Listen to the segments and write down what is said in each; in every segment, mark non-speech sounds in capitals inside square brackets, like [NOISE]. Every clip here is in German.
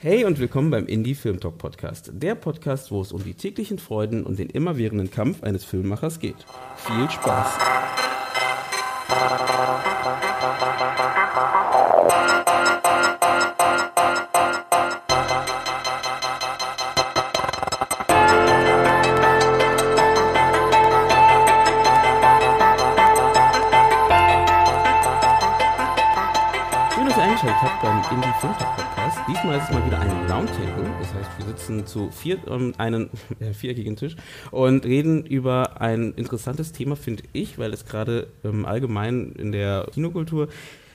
Hey und willkommen beim Indie Film Talk Podcast, der Podcast, wo es um die täglichen Freuden und den immerwährenden Kampf eines Filmemachers geht. Viel Spaß! Schön, dass ihr eingeschaltet habt beim Indie Film Talk Podcast. Diesmal ist es mal wieder ein Roundtable. Das heißt, wir sitzen zu vier um einen [LAUGHS] äh, viereckigen Tisch und reden über ein interessantes Thema, finde ich, weil es gerade ähm, allgemein in der Kinokultur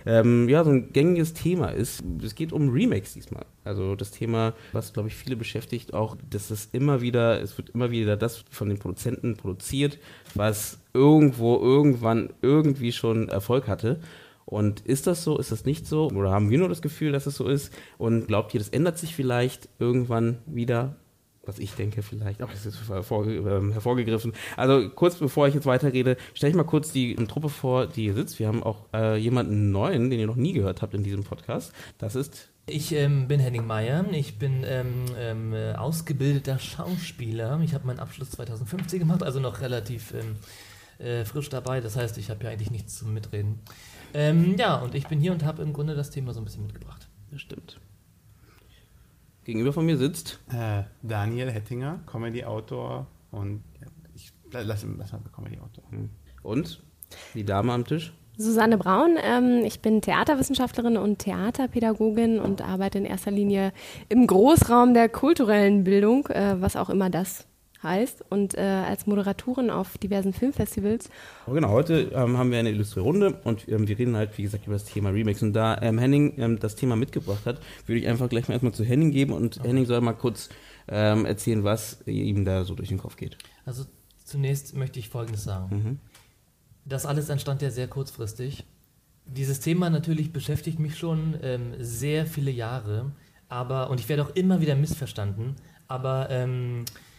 ähm, ja, so ein gängiges Thema ist. Es geht um Remakes diesmal. Also das Thema, was, glaube ich, viele beschäftigt, auch, dass es immer wieder, es wird immer wieder das von den Produzenten produziert, was irgendwo, irgendwann, irgendwie schon Erfolg hatte. Und ist das so, ist das nicht so? Oder haben wir nur das Gefühl, dass es so ist? Und glaubt ihr, das ändert sich vielleicht irgendwann wieder? Was ich denke, vielleicht, auch das ist hervorge ähm, hervorgegriffen. Also kurz bevor ich jetzt weiterrede, stelle ich mal kurz die Truppe vor, die hier sitzt. Wir haben auch äh, jemanden neuen, den ihr noch nie gehört habt in diesem Podcast. Das ist Ich ähm, bin Henning Meyer, ich bin ähm, ähm, äh, ausgebildeter Schauspieler. Ich habe meinen Abschluss 2015 gemacht, also noch relativ ähm, äh, frisch dabei. Das heißt, ich habe ja eigentlich nichts zum Mitreden. Ähm, ja, und ich bin hier und habe im Grunde das Thema so ein bisschen mitgebracht. Das stimmt. Gegenüber von mir sitzt. Äh, Daniel Hettinger, Comedy-Autor und ja, ich lasse lass mal Comedy-Autor. Und die Dame am Tisch. Susanne Braun, ähm, ich bin Theaterwissenschaftlerin und Theaterpädagogin und arbeite in erster Linie im Großraum der kulturellen Bildung, äh, was auch immer das heißt, und äh, als Moderatorin auf diversen Filmfestivals. Oh, genau, heute ähm, haben wir eine illustre Runde und ähm, wir reden halt, wie gesagt, über das Thema Remix. Und da ähm, Henning ähm, das Thema mitgebracht hat, würde ich einfach gleich mal erstmal zu Henning geben und Henning soll mal kurz ähm, erzählen, was ihm da so durch den Kopf geht. Also zunächst möchte ich Folgendes sagen. Mhm. Das alles entstand ja sehr kurzfristig. Dieses Thema natürlich beschäftigt mich schon ähm, sehr viele Jahre, aber und ich werde auch immer wieder missverstanden. Aber ähm, äh,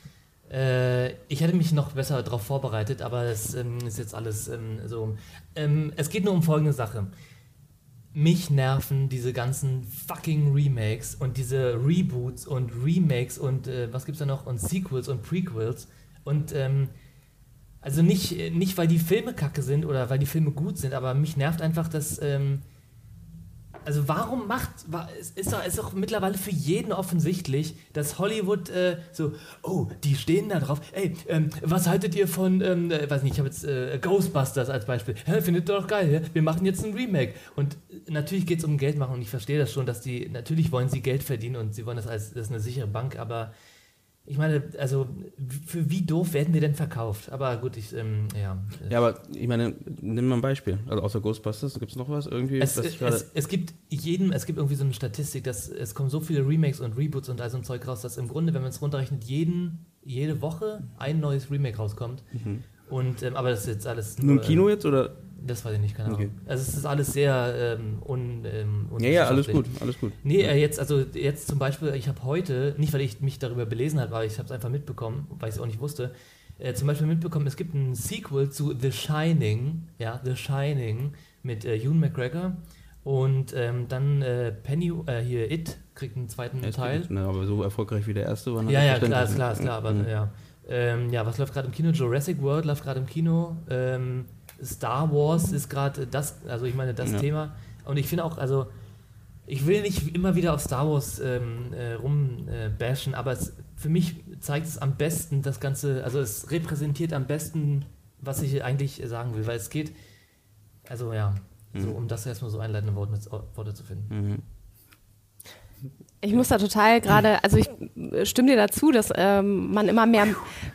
ich hätte mich noch besser darauf vorbereitet, aber es ähm, ist jetzt alles ähm, so. Ähm, es geht nur um folgende Sache. Mich nerven diese ganzen fucking Remakes und diese Reboots und Remakes und äh, was gibt's da noch und Sequels und Prequels und ähm, also nicht, nicht, weil die Filme kacke sind oder weil die Filme gut sind, aber mich nervt einfach, dass. Also, warum macht. ist doch, ist doch mittlerweile für jeden offensichtlich, dass Hollywood äh, so. Oh, die stehen da drauf. Ey, ähm, was haltet ihr von. Ähm, äh, weiß nicht, ich habe jetzt äh, Ghostbusters als Beispiel. Hä, findet ihr doch geil, ja? Wir machen jetzt ein Remake. Und äh, natürlich geht es um Geld machen und ich verstehe das schon, dass die. Natürlich wollen sie Geld verdienen und sie wollen das als. Das ist eine sichere Bank, aber. Ich meine, also für wie doof werden wir denn verkauft? Aber gut, ich, ähm, ja. Ja, aber ich meine, nimm mal ein Beispiel. Also außer Ghostbusters, gibt es noch was irgendwie? Es, gerade- es, es gibt jedem, es gibt irgendwie so eine Statistik, dass es kommen so viele Remakes und Reboots und all so ein Zeug raus, dass im Grunde, wenn man es runterrechnet, jeden, jede Woche ein neues Remake rauskommt. Und ähm, aber das ist jetzt alles Nur im Kino jetzt oder? Das weiß ich nicht, keine Ahnung. Okay. Also es ist alles sehr ähm, un, ähm, Ja, ja, alles gut, alles gut. Nee, äh, jetzt, also jetzt zum Beispiel, ich habe heute, nicht weil ich mich darüber belesen habe, aber ich habe es einfach mitbekommen, weil ich es auch nicht wusste, äh, zum Beispiel mitbekommen, es gibt ein Sequel zu The Shining, ja, The Shining mit äh, Ewan McGregor und ähm, dann äh, Penny, äh, hier It kriegt einen zweiten Ja, Teil. gut. Na, aber so erfolgreich wie der erste war. Ja, ja, natürlich klar, ist klar, ist klar, aber Mhm. ja. Ähm, ja, was läuft gerade im Kino? Jurassic World läuft gerade im Kino. Ähm, Star Wars ist gerade das, also ich meine, das Ja. Thema. Und ich finde auch, also, ich will nicht immer wieder auf Star Wars ähm, äh, rumbashen, äh, aber es, für mich zeigt es am besten das Ganze, also es repräsentiert am besten, was ich eigentlich sagen will, weil es geht, also ja, so, Mhm. um das erstmal so einleitende Worte, Worte zu finden. Mhm. Ich muss da total gerade, also ich stimme dir dazu, dass ähm, man immer mehr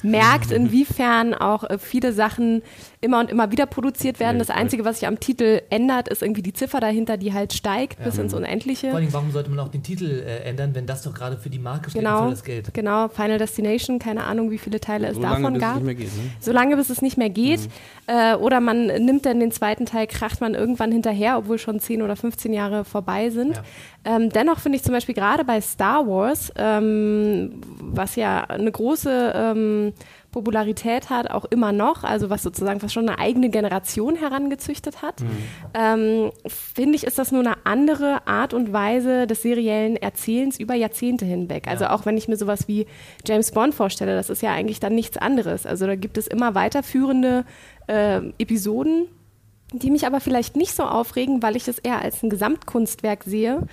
merkt, [LAUGHS] inwiefern auch äh, viele Sachen immer und immer wieder produziert werden. Das Einzige, was sich am Titel ändert, ist irgendwie die Ziffer dahinter, die halt steigt bis Ja. ins Unendliche. Vor allem, warum sollte man auch den Titel äh, ändern, wenn das doch gerade für die Marke steht und Genau, für das Geld? genau, Final Destination, keine Ahnung, wie viele Teile es So lange, davon bis es gab. nicht mehr geht. Ne? Solange bis es nicht mehr geht. Äh, oder man nimmt dann den zweiten Teil, kracht man irgendwann hinterher, obwohl schon 10 oder 15 Jahre vorbei sind. Ja. Ähm, dennoch finde ich zum Beispiel gerade bei Star Wars, ähm, was ja eine große ähm, Popularität hat, auch immer noch, also was sozusagen was schon eine eigene Generation herangezüchtet hat, ähm, finde ich, ist das nur eine andere Art und Weise des seriellen Erzählens über Jahrzehnte hinweg. Also auch wenn ich mir sowas wie James Bond vorstelle, das ist ja eigentlich dann nichts anderes. Also da gibt es immer weiterführende äh, Episoden, die mich aber vielleicht nicht so aufregen, weil ich es eher als ein Gesamtkunstwerk sehe.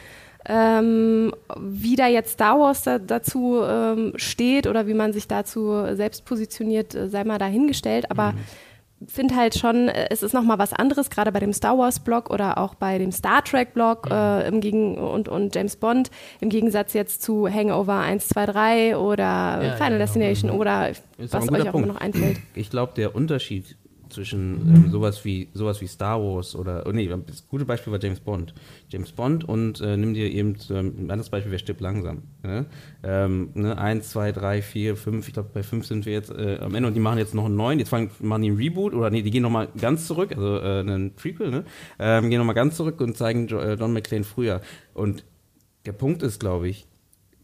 Ähm, wie da jetzt Star Wars da, dazu ähm, steht oder wie man sich dazu selbst positioniert, äh, sei mal dahingestellt. Aber finde halt schon, äh, es ist noch mal was anderes, gerade bei dem Star Wars Blog oder auch bei dem Star Trek Blog äh, im Gegen und, und James Bond im Gegensatz jetzt zu Hangover 1, 2, 3 oder Ja, Final ja, genau. Destination oder Ist auch was euch auch Punkt. immer noch einfällt. Ich glaube, der Unterschied zwischen ähm, sowas wie sowas wie Star Wars oder oh nee, das gute Beispiel war James Bond. James Bond und äh, nimm dir eben ähm, ein anderes Beispiel, wer stirbt langsam. Ne? Ähm, ne? Eins, zwei, drei, vier, fünf, ich glaube bei fünf sind wir jetzt äh, am Ende und die machen jetzt noch einen neuen, jetzt fangen, machen die einen Reboot oder nee, die gehen nochmal ganz zurück, also äh, einen Prequel, ne? Ähm, gehen nochmal ganz zurück und zeigen jo äh, John McClane früher. Und der Punkt ist, glaube ich,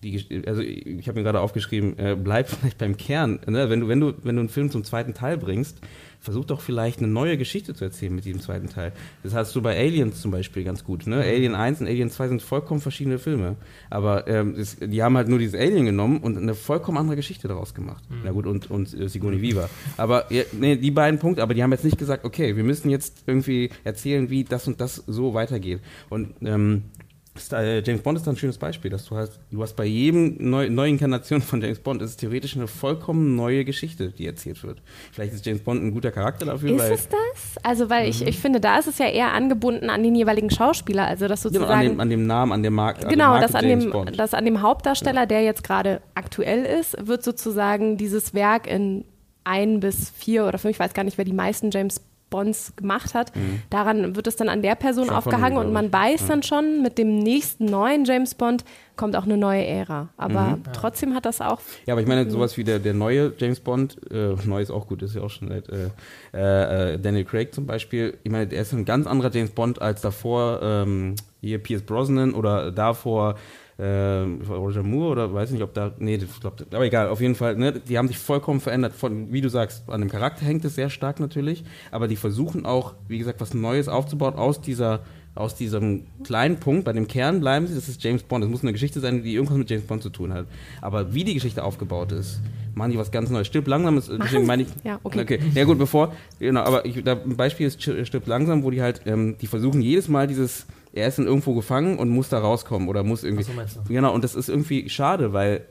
die, also ich habe mir gerade aufgeschrieben, äh, bleib [LAUGHS] vielleicht beim Kern. Ne? Wenn, du, wenn, du, wenn du einen Film zum zweiten Teil bringst, versuch doch vielleicht eine neue Geschichte zu erzählen mit diesem zweiten Teil. Das hast du bei Aliens zum Beispiel ganz gut. Ne? Alien 1 und Alien 2 sind vollkommen verschiedene Filme. Aber ähm, es, die haben halt nur dieses Alien genommen und eine vollkommen andere Geschichte daraus gemacht. Na gut, und, und äh, Sigourney Weaver. Aber ja, nee, die beiden Punkte, aber die haben jetzt nicht gesagt, okay, wir müssen jetzt irgendwie erzählen, wie das und das so weitergeht. Und ähm, äh, James Bond ist ein schönes Beispiel, dass du hast, du hast bei jedem neu, neuen Inkarnation von James Bond ist es theoretisch eine vollkommen neue Geschichte, die erzählt wird. Vielleicht ist James Bond ein guter Charakter dafür, Ist es das? Also, weil Mhm. ich, ich finde, da ist es ja eher angebunden an den jeweiligen Schauspieler. Also, dass genau, sozusagen. an, dem, an dem Namen, an der Marke. Genau, dass an, dem, Bond. dass an dem Hauptdarsteller, der jetzt gerade aktuell ist, wird sozusagen dieses Werk in ein bis vier oder fünf, ich weiß gar nicht, wer die meisten James Bonds gemacht hat, daran wird es dann an der Person Mhm. Sean aufgehangen Connery, und man weiß dann schon, mit dem nächsten neuen James Bond kommt auch eine neue Ära. Aber Mhm. trotzdem hat das auch Ja, aber ich meine, sowas wie der, der neue James Bond, äh, neu ist auch gut, ist ja auch schon seit äh, äh, äh, Daniel Craig zum Beispiel. Ich meine, der ist ein ganz anderer James Bond als davor ähm, hier Pierce Brosnan oder davor Roger Moore oder weiß nicht, ob da, nee, ich glaub, aber egal, auf jeden Fall, ne, die haben sich vollkommen verändert. Von, wie du sagst, an dem Charakter hängt es sehr stark natürlich, aber die versuchen auch, wie gesagt, was Neues aufzubauen aus dieser aus diesem kleinen Punkt, bei dem Kern bleiben sie, das ist James Bond. Es muss eine Geschichte sein, die irgendwas mit James Bond zu tun hat. Aber wie die Geschichte aufgebaut ist, machen die was ganz Neues. Stirb langsam ist, deswegen meine ich. Ja, okay. okay. Ja, gut, bevor, genau, aber ich, da, ein Beispiel ist Sch- Stirb langsam, wo die halt, ähm, die versuchen jedes Mal dieses, er ist dann irgendwo gefangen und muss da rauskommen oder muss irgendwie. Ach so? Genau, und das ist irgendwie schade, weil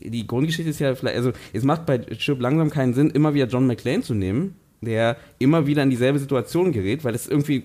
die Grundgeschichte ist ja vielleicht, also es macht bei Stirb langsam keinen Sinn, immer wieder John McClane zu nehmen, der immer wieder in dieselbe Situation gerät, weil es irgendwie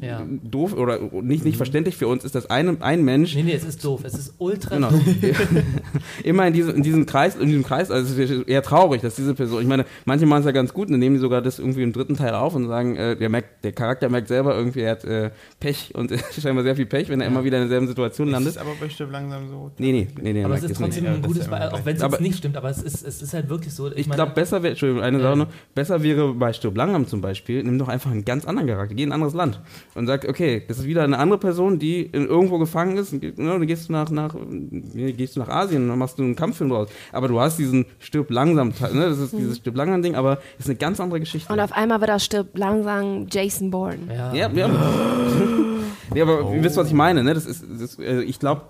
Ja. doof oder nicht, nicht verständlich für uns ist, dass ein, ein Mensch Nee, nee, es ist doof. Es ist ultra Genau. doof. [LAUGHS] immer in diesem, in diesem Kreis, in diesem Kreis, also es ist eher traurig, dass diese Person, ich meine, manche machen es ja ganz gut und dann nehmen die sogar das irgendwie im dritten Teil auf und sagen, äh, der merkt, der Charakter merkt selber irgendwie, er hat äh, Pech und [LAUGHS] scheinbar sehr viel Pech, wenn er immer wieder in derselben Situation Ist landet. es aber bei Stirb langsam so? Nee, nee, nee, nee. er Aber es ist nicht. trotzdem Ja, ein gutes ist Beispiel, auch wenn es nicht stimmt, aber es ist, es ist halt wirklich so. Ich meine, glaube, besser wäre, Entschuldigung, eine Ja. Sache noch, besser wäre bei Stirb langsam zum Beispiel, nimm doch einfach einen ganz anderen Charakter, geh in ein anderes Land und sag, okay, das ist wieder eine andere Person, die in irgendwo gefangen ist, ne, dann gehst du nach, nach, gehst du nach Asien und dann machst du einen Kampffilm draus. Aber du hast diesen Stirb langsam, ne, das ist Mhm. dieses Stirb langsam Ding, aber ist eine ganz andere Geschichte. Und auf einmal wird er stirbt langsam Jason Bourne. ja, Ja, ja. [GASPS] nee, aber ihr wisst, was ich meine, ne? Das ist, das, äh, ich glaube,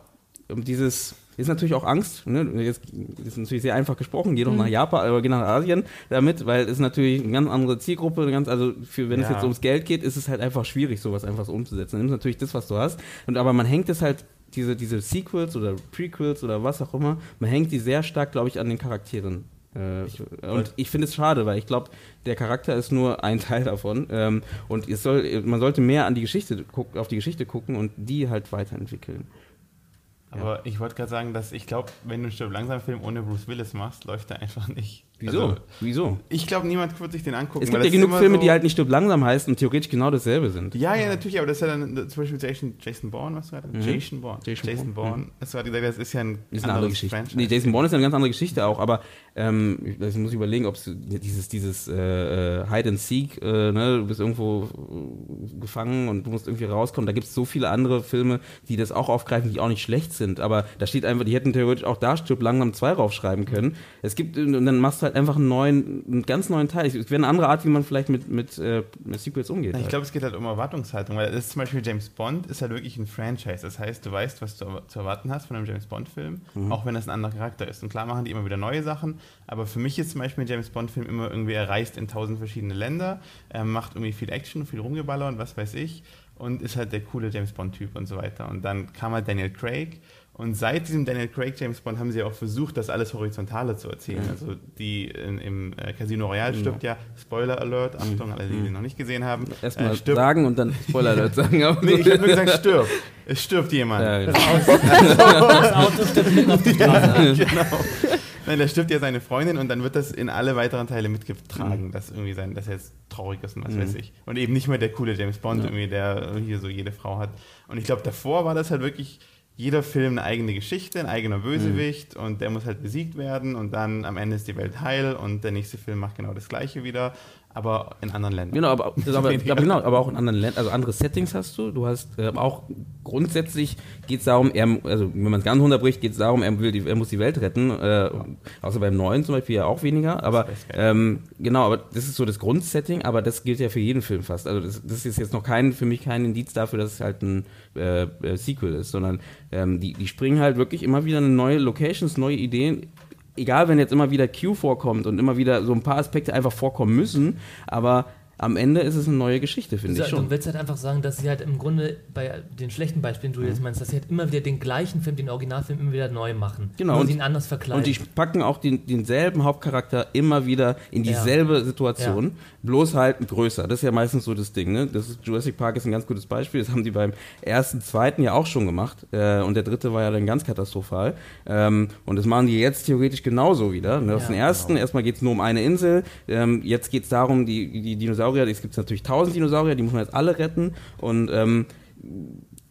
dieses ist natürlich auch Angst. Ne? Jetzt ist natürlich sehr einfach gesprochen. Geh doch nach Japan oder geh nach Asien damit, weil es natürlich eine ganz andere Zielgruppe. Eine ganz, also für, wenn es Ja. jetzt ums Geld geht, ist es halt einfach schwierig, sowas einfach so umzusetzen. Dann nimmst natürlich das, was du hast. Und aber man hängt es halt diese diese Sequels oder Prequels oder was auch immer. Man hängt die sehr stark, glaube ich, an den Charakteren. Äh, und ich finde es schade, weil ich glaube, der Charakter ist nur ein Teil davon. Ähm, und es soll, man sollte mehr an die Geschichte auf die Geschichte gucken und die halt weiterentwickeln. Aber ich wollte gerade sagen, dass ich glaube, wenn du einen Stirb langsam Film ohne Bruce Willis machst, läuft der einfach nicht. Wieso? Also, Wieso? ich glaube, niemand wird sich den angucken. Es gibt ja das genug Filme, so, die halt nicht stirb langsam heißen und theoretisch genau dasselbe sind. Ja, ja, natürlich, aber das ist ja dann zum Beispiel Jason, Jason Bourne, was du gerade Mhm. Jason Bourne. Jason Jason, Bourne, Bourne. Das war gesagt, das ist ja ein Ist eine andere Geschichte. Franchise. Nee, Jason Bourne ist eine ganz andere Geschichte auch, aber ähm, ich, ich muss überlegen, ob es dieses, dieses äh, äh, Hide and Seek, äh, ne, du bist irgendwo äh, gefangen und du musst irgendwie rauskommen. Da gibt es so viele andere Filme, die das auch aufgreifen, die auch nicht schlecht sind. Aber da steht einfach, die hätten theoretisch auch da Stirb langsam 2 raufschreiben können. Es gibt, und dann machst du halt einfach einen neuen, einen ganz neuen Teil. Es wäre eine andere Art, wie man vielleicht mit, mit, äh, mit Sequels umgeht. Ich halt. glaube, es geht halt um Erwartungshaltung, weil das ist zum Beispiel James Bond ist halt wirklich ein Franchise. Das heißt, du weißt, was du zu erwarten hast von einem James Bond-Film, Mhm. auch wenn das ein anderer Charakter ist. Und klar machen die immer wieder neue Sachen, aber für mich ist zum Beispiel ein James Bond-Film immer irgendwie, er reist in tausend verschiedene Länder, er macht irgendwie viel Action, viel Rumgeballer und was weiß ich und ist halt der coole James Bond-Typ und so weiter. Und dann kam halt Daniel Craig und seit diesem Daniel Craig James Bond haben sie auch versucht, das alles horizontaler zu erzählen. Mhm. Also die in, im äh, Casino Royale stirbt ja, Spoiler Alert, Achtung, alle, die den noch nicht gesehen haben, Mhm. Erstmal äh, stirbt sagen und dann Spoiler Alert [LAUGHS] sagen. Aber Nee, ich habe nur gesagt, stirbt. Es stirbt jemand. Ja, ja. [LAUGHS] Das Auto stimmt mitten auf die [LAUGHS] Straße. genau. Nein, da stirbt ja seine Freundin und dann wird das in alle weiteren Teile mitgetragen, dass irgendwie sein, dass er jetzt traurig ist und was Mhm. weiß ich. Und eben nicht mehr der coole James Bond, Ja. irgendwie, der hier so jede Frau hat. Und ich glaube, davor war das halt wirklich jeder Film eine eigene Geschichte, ein eigener Bösewicht Mhm. und der muss halt besiegt werden und dann am Ende ist die Welt heil und der nächste Film macht genau das gleiche wieder, aber in anderen Ländern. Genau, aber, [LAUGHS] aber, genau, aber auch in anderen Ländern, also andere Settings hast du. Du hast äh, auch grundsätzlich geht es darum, er, also wenn man es ganz runterbricht, geht es darum, er, will die, er muss die Welt retten. Äh, außer beim neuen zum Beispiel ja auch weniger. Aber ähm, genau, aber das ist so das Grundsetting, aber das gilt ja für jeden Film fast. Also das, das ist jetzt noch kein, für mich kein Indiz dafür, dass es halt ein äh, äh, Sequel ist, sondern ähm, die, die springen halt wirklich immer wieder in neue Locations, neue Ideen egal wenn jetzt immer wieder Q vorkommt und immer wieder so ein paar Aspekte einfach vorkommen müssen, aber am Ende ist es eine neue Geschichte, finde ich Du schon. willst halt einfach sagen, dass sie halt im Grunde bei den schlechten Beispielen, du Mhm. jetzt meinst, dass sie halt immer wieder den gleichen Film, den Originalfilm immer wieder neu machen. Genau, und- ihn anders verkleiden. Und die packen auch den, denselben Hauptcharakter immer wieder in Ja. dieselbe Situation, bloß halt größer. Das ist ja meistens so das Ding. Ne? Das ist, Jurassic Park ist ein ganz gutes Beispiel. Das haben die beim ersten, zweiten ja auch schon gemacht. Äh, und der dritte war ja dann ganz katastrophal. Ähm, und das machen die jetzt theoretisch genauso wieder. Ne? Auf Ja, den ersten, erstmal geht es nur um eine Insel. Ähm, jetzt geht es darum, die, die Dinosaurier, es gibt natürlich tausend Dinosaurier, die muss man jetzt alle retten. Und ähm,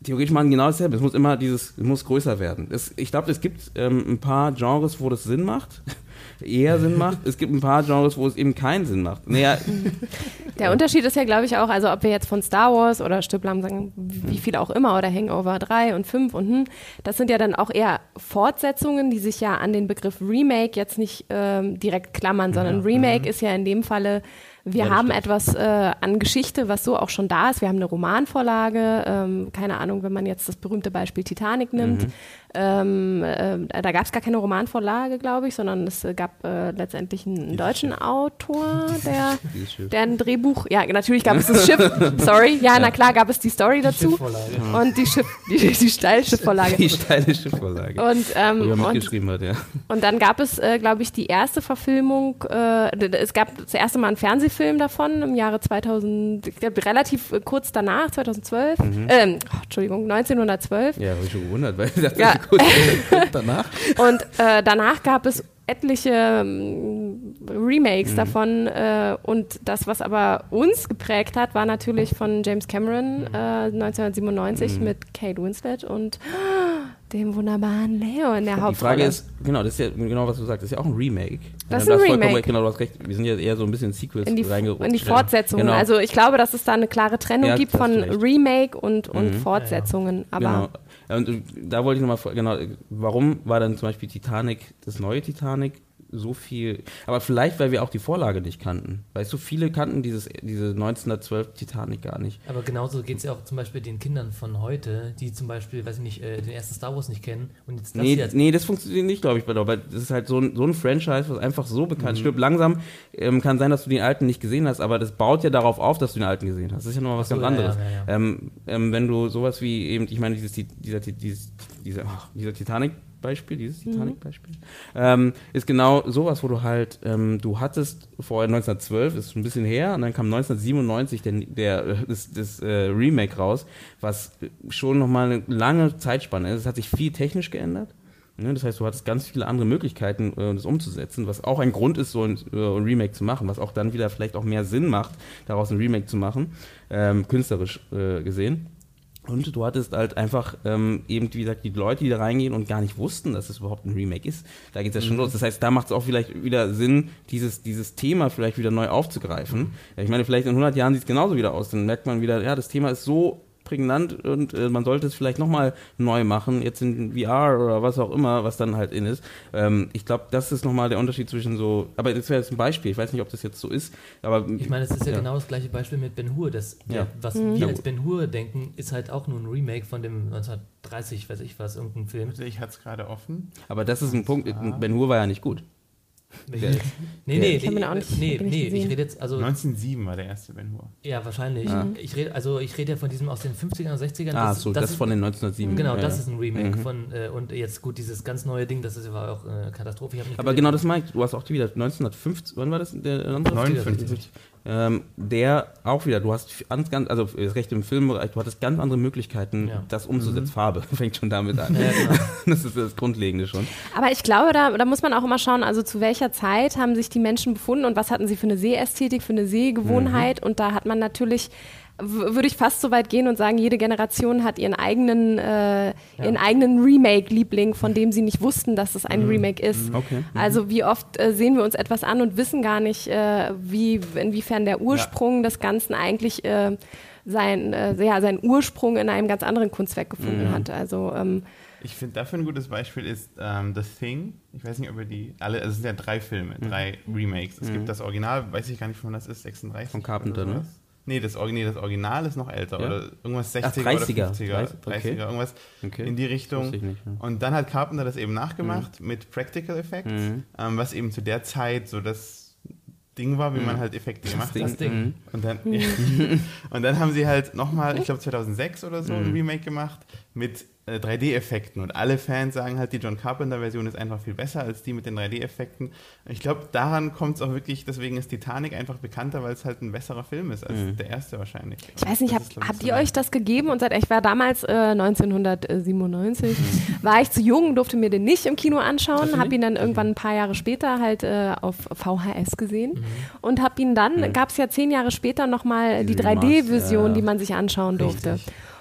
theoretisch machen genau dasselbe. Es muss immer dieses, es muss größer werden. Es, ich glaube, es gibt ähm, ein paar Genres, wo das Sinn macht. [LAUGHS] Eher Sinn macht. Es gibt ein paar Genres, wo es eben keinen Sinn macht. Naja, [LAUGHS] Der Unterschied ist ja, glaube ich, auch, also ob wir jetzt von Star Wars oder Stück lang sagen, wie viel auch immer, oder Hangover 3 und 5 und hm, das sind ja dann auch eher Fortsetzungen, die sich ja an den Begriff Remake jetzt nicht ähm, direkt klammern, sondern Remake ist ja in dem Falle, wir Ja, haben stimmt. etwas äh, an Geschichte, was so auch schon da ist. Wir haben eine Romanvorlage, ähm, keine Ahnung, wenn man jetzt das berühmte Beispiel Titanic nimmt. Ähm, äh, da gab es gar keine Romanvorlage, glaube ich, sondern es gab äh, letztendlich einen deutschen Autor, der Dieses Schiff. der ein Drehbuch, ja, natürlich gab es das Schiff, [LAUGHS] sorry, ja, na klar gab es die Story dazu Schiffvorlage. und die Schiff, die, die [LAUGHS] Steilschiffvorlage. die steile Schiffvorlage. Und, ähm, und, hat, ja. und dann gab es, äh, glaube ich, die erste Verfilmung, äh, es gab das erste Mal einen Fernsehfilm davon im Jahre 2000, ich glaube relativ äh, kurz danach, 2012, ähm, oh, Entschuldigung, 1912. Ja, habe ich schon gewundert, weil ich dachte, Ja. Kurz [LAUGHS] danach. Und äh, danach gab es etliche ähm, Remakes Mhm. davon. Äh, und das, was aber uns geprägt hat, war natürlich von James Cameron Mhm. äh, 1997 mit Kate Winslet und [GASPS] dem wunderbaren Leo in der Die Hauptrolle. Frage ist, genau, das ist ja genau, was du sagst, das ist ja auch ein Remake. Das ist ein Remake. Genau, du hast recht. Wir sind ja eher so ein bisschen Sequels in die, reingerutscht. in die Fortsetzungen. Genau. Also ich glaube, dass es da eine klare Trennung Ja, gibt von. Remake und, und Mhm. Fortsetzungen. Aber genau. Und äh, da wollte ich nochmal, genau, warum war dann zum Beispiel Titanic, das neue Titanic, so viel, aber vielleicht, weil wir auch die Vorlage nicht kannten. Weißt du, viele kannten dieses, diese 1912 Titanic gar nicht. Aber genauso geht es ja auch zum Beispiel den Kindern von heute, die zum Beispiel, weiß ich nicht, äh, den ersten Star Wars nicht kennen und jetzt das Nee, jetzt. nee, das funktioniert nicht, glaube ich, bei weil das ist halt so ein, so ein Franchise, was einfach so bekannt ist. Stirb langsam, ähm, kann sein, dass du den alten nicht gesehen hast, aber das baut ja darauf auf, dass du den alten gesehen hast. Das ist ja nochmal was so, ganz ja, anderes. ja, ja, ja. Ähm, ähm, wenn du sowas wie eben, ich meine, dieses, dieser, dieses, dieser, ach, dieser Titanic-Beispiel, dieses Titanic-Beispiel, ähm, ist genau sowas, wo du halt, ähm, du hattest vorher 1912, ist schon ein bisschen her, und dann kam 1997 der, der, äh, das, das äh, Remake raus, was schon nochmal eine lange Zeitspanne ist. Es hat sich viel technisch geändert. Ne, das heißt, du hattest ganz viele andere Möglichkeiten, äh, das umzusetzen, was auch ein Grund ist, so ein, äh, ein Remake zu machen, was auch dann wieder vielleicht auch mehr Sinn macht, daraus ein Remake zu machen, ähm, künstlerisch äh, gesehen. Und du hattest halt einfach ähm, eben, wie gesagt, die Leute, die da reingehen und gar nicht wussten, dass es überhaupt ein Remake ist. Da geht es ja schon los. Das heißt, da macht es auch vielleicht wieder Sinn, dieses, dieses Thema vielleicht wieder neu aufzugreifen. Ja, ich meine, vielleicht in 100 Jahren sieht es genauso wieder aus. Dann merkt man wieder, ja, das Thema ist so prägnant und äh, man sollte es vielleicht nochmal neu machen, jetzt in VR oder was auch immer, was dann halt in ist. Ähm, ich glaube, das ist nochmal der Unterschied zwischen so, aber das wäre jetzt ein Beispiel, ich weiß nicht, ob das jetzt so ist, aber Ich meine, es ist ja, genau das gleiche Beispiel mit Ben Hur. Das, Ja. der, was Ja, wir als. Ben Hur denken, ist halt auch nur ein Remake von dem 1930, weiß ich was, irgendein Film. Also ich hatte es gerade offen. aber das ist ein Punkt, Ben Hur war ja nicht gut. Wer ist? Nee, nee, nee, nee, nicht, nee, nee ich rede jetzt also 1907 war der erste Ben Hur. Ja, wahrscheinlich. Ja. Ich rede also ich rede ja von diesem aus den 50ern und 60ern. Ah, das, so, das, das ist, von den 1907. Genau, ja. das ist ein Remake mhm. von äh, und jetzt gut dieses ganz neue Ding, das ist war auch eine Katastrophe. Aber gelesen. genau das meine du hast auch wieder 1950, wann war das? Der 1959. Ähm, der auch wieder, du hast ganz, ganz, also das Recht im Filmbereich, du hattest ganz andere Möglichkeiten, Ja. das umzusetzen. Farbe [LAUGHS] fängt schon damit an. Ja, genau. [LAUGHS] Das ist das Grundlegende schon. Aber ich glaube, da, da muss man auch immer schauen, also zu welcher Zeit haben sich die Menschen befunden und was hatten sie für eine Sehästhetik, für eine Sehgewohnheit. Und da hat man natürlich, würde ich fast so weit gehen und sagen, jede Generation hat ihren eigenen, äh, ihren eigenen Remake-Liebling, von dem sie nicht wussten, dass es ein Remake ist. Okay. Also wie oft äh, sehen wir uns etwas an und wissen gar nicht, äh, wie, inwiefern der Ursprung des Ganzen eigentlich äh, sein, äh, ja, seinen Ursprung in einem ganz anderen Kunstwerk gefunden hat. Also ähm, Ich finde dafür ein gutes Beispiel ist ähm, The Thing. Ich weiß nicht, ob ihr die alle, also es sind ja drei Filme, drei Remakes. Es gibt das Original, weiß ich gar nicht, von wann das ist, 36. Von Carpenter, ne? Nee das, nee, das Original ist noch älter. Ja? Oder irgendwas Ach, 60er 30er. oder 50er. 30, 30er, okay. irgendwas Okay. in die Richtung. Nicht, ja. Und dann hat Carpenter das eben nachgemacht mit Practical Effects, Mhm. ähm, was eben zu der Zeit so das Ding war, wie man halt Effekte gemacht Ding. hat. Das Ding. Mhm. Und dann, [LAUGHS] und dann haben sie halt nochmal, ich [LAUGHS] glaube 2006 oder so, ein Remake gemacht mit äh, 3D-Effekten. Und alle Fans sagen halt, die John Carpenter-Version ist einfach viel besser als die mit den 3D-Effekten. Ich glaube, daran kommt es auch wirklich, deswegen ist Titanic einfach bekannter, weil es halt ein besserer Film ist als der erste wahrscheinlich. Ich weiß nicht, hab, ist, habt so ihr euch das gegeben? Und seit ich war damals äh, 1997, war ich zu jung, durfte mir den nicht im Kino anschauen, habe ihn dann irgendwann ein paar Jahre später halt äh, auf VHS gesehen und habe ihn dann, gab es ja zehn Jahre später nochmal die Die Remaster, 3D-Version, ja. die man sich anschauen durfte.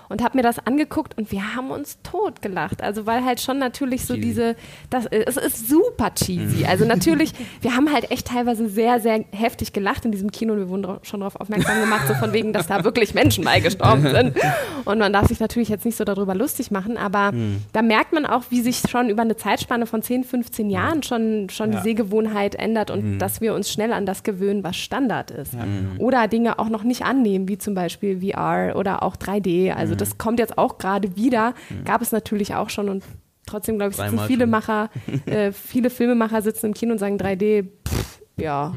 Und habe mir das angeguckt und wir haben uns totgelacht. Also weil halt schon natürlich so Cheesy. diese, das, es ist super cheesy. Also natürlich, [LAUGHS] wir haben halt echt teilweise sehr, sehr heftig gelacht in diesem Kino und wir wurden schon darauf aufmerksam gemacht, so von wegen, dass da wirklich Menschen bei gestorben [LAUGHS] sind. Und man darf sich natürlich jetzt nicht so darüber lustig machen, aber da merkt man auch, wie sich schon über eine Zeitspanne von 10, 15 Jahren schon, schon Ja. die Sehgewohnheit ändert und dass wir uns schnell an das gewöhnen, was Standard ist. Oder Dinge auch noch nicht annehmen, wie zum Beispiel VR oder auch 3D. Also das kommt jetzt auch gerade wieder. Gab es natürlich auch schon und trotzdem, glaube ich, sitzen Dreimal viele schon. Macher, [LAUGHS] äh, viele Filmemacher sitzen im Kino und sagen 3D, pff, ja.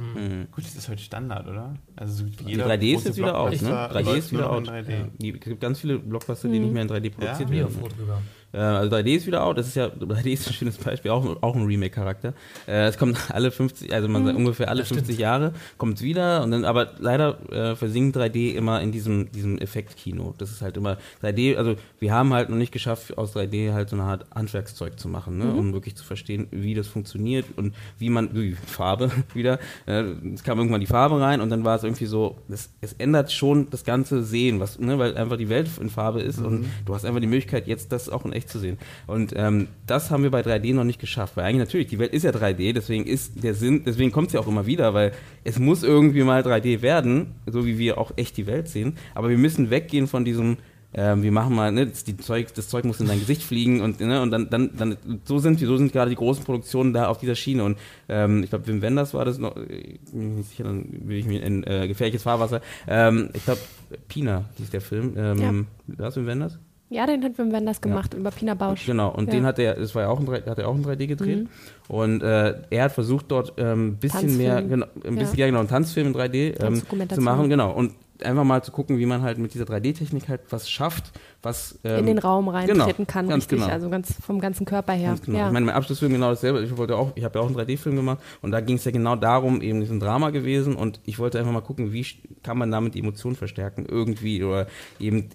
Gut, das ist heute Standard, oder? Also so gut wie Die jeder 3D ist jetzt wieder out, ne? Blockbuster 3D läuft ist wieder out. in 3D. Ja. Es gibt ganz viele Blockbuster, die nicht mehr in 3D produziert Ja? Werden. froh drüber. Äh, also 3D ist wieder out. Das ist ja 3D ist ein schönes Beispiel, auch, auch ein Remake-Charakter. Äh, es kommt alle 50, also man sagt ungefähr alle Das stimmt. 50 Jahre kommt es wieder und dann, aber leider äh, versinkt 3D immer in diesem diesem Effektkino. Das ist halt immer 3D. Also wir haben halt noch nicht geschafft, aus 3D halt so eine Art Handwerkszeug zu machen, ne? um wirklich zu verstehen, wie das funktioniert und wie man wie Farbe [LAUGHS] wieder. Äh, es kam irgendwann die Farbe rein und dann war es irgendwie so, das, es ändert schon das ganze Sehen, was, ne, weil einfach die Welt in Farbe ist und du hast einfach die Möglichkeit, jetzt das auch in echt zu sehen. Und ähm, das haben wir bei 3D noch nicht geschafft, weil eigentlich natürlich, die Welt ist ja 3D, deswegen ist der Sinn, deswegen kommt es ja auch immer wieder, weil es muss irgendwie mal 3D werden, so wie wir auch echt die Welt sehen, aber wir müssen weggehen von diesem ähm, wir machen mal, ne, das, Zeug, das Zeug muss in dein Gesicht fliegen und, ne, und dann, dann, dann, so sind so sind gerade die großen Produktionen da auf dieser Schiene und ähm, ich glaube, Wim Wenders war das noch, ich bin nicht sicher, dann will ich mir in äh, gefährliches Fahrwasser. Ähm, ich glaube, Pina hieß der Film. Ähm, ja. War Wim Wenders? Ja, den hat Wim Wenders gemacht über Pina Bausch. Genau, und Ja. den hat er, das war ja auch ein 3, hat er auch in 3D gedreht. Und äh, er hat versucht dort ein ähm, bisschen Tanzfilm. mehr, genau, ein bisschen, ja. genau, einen Tanzfilm in 3D ähm, zu machen, genau. Und einfach mal zu gucken, wie man halt mit dieser 3D-Technik halt was schafft, was ähm, in den Raum reintreten kann, ganz richtig. genau. Also ganz vom ganzen Körper her. Ganz genau. Ja. Ich meine, mein Abschlussfilm genau dasselbe. Ich wollte auch, ich habe ja auch einen 3D-Film gemacht und da ging es ja genau darum, eben ist ein Drama gewesen und ich wollte einfach mal gucken, wie kann man damit die Emotionen verstärken irgendwie oder eben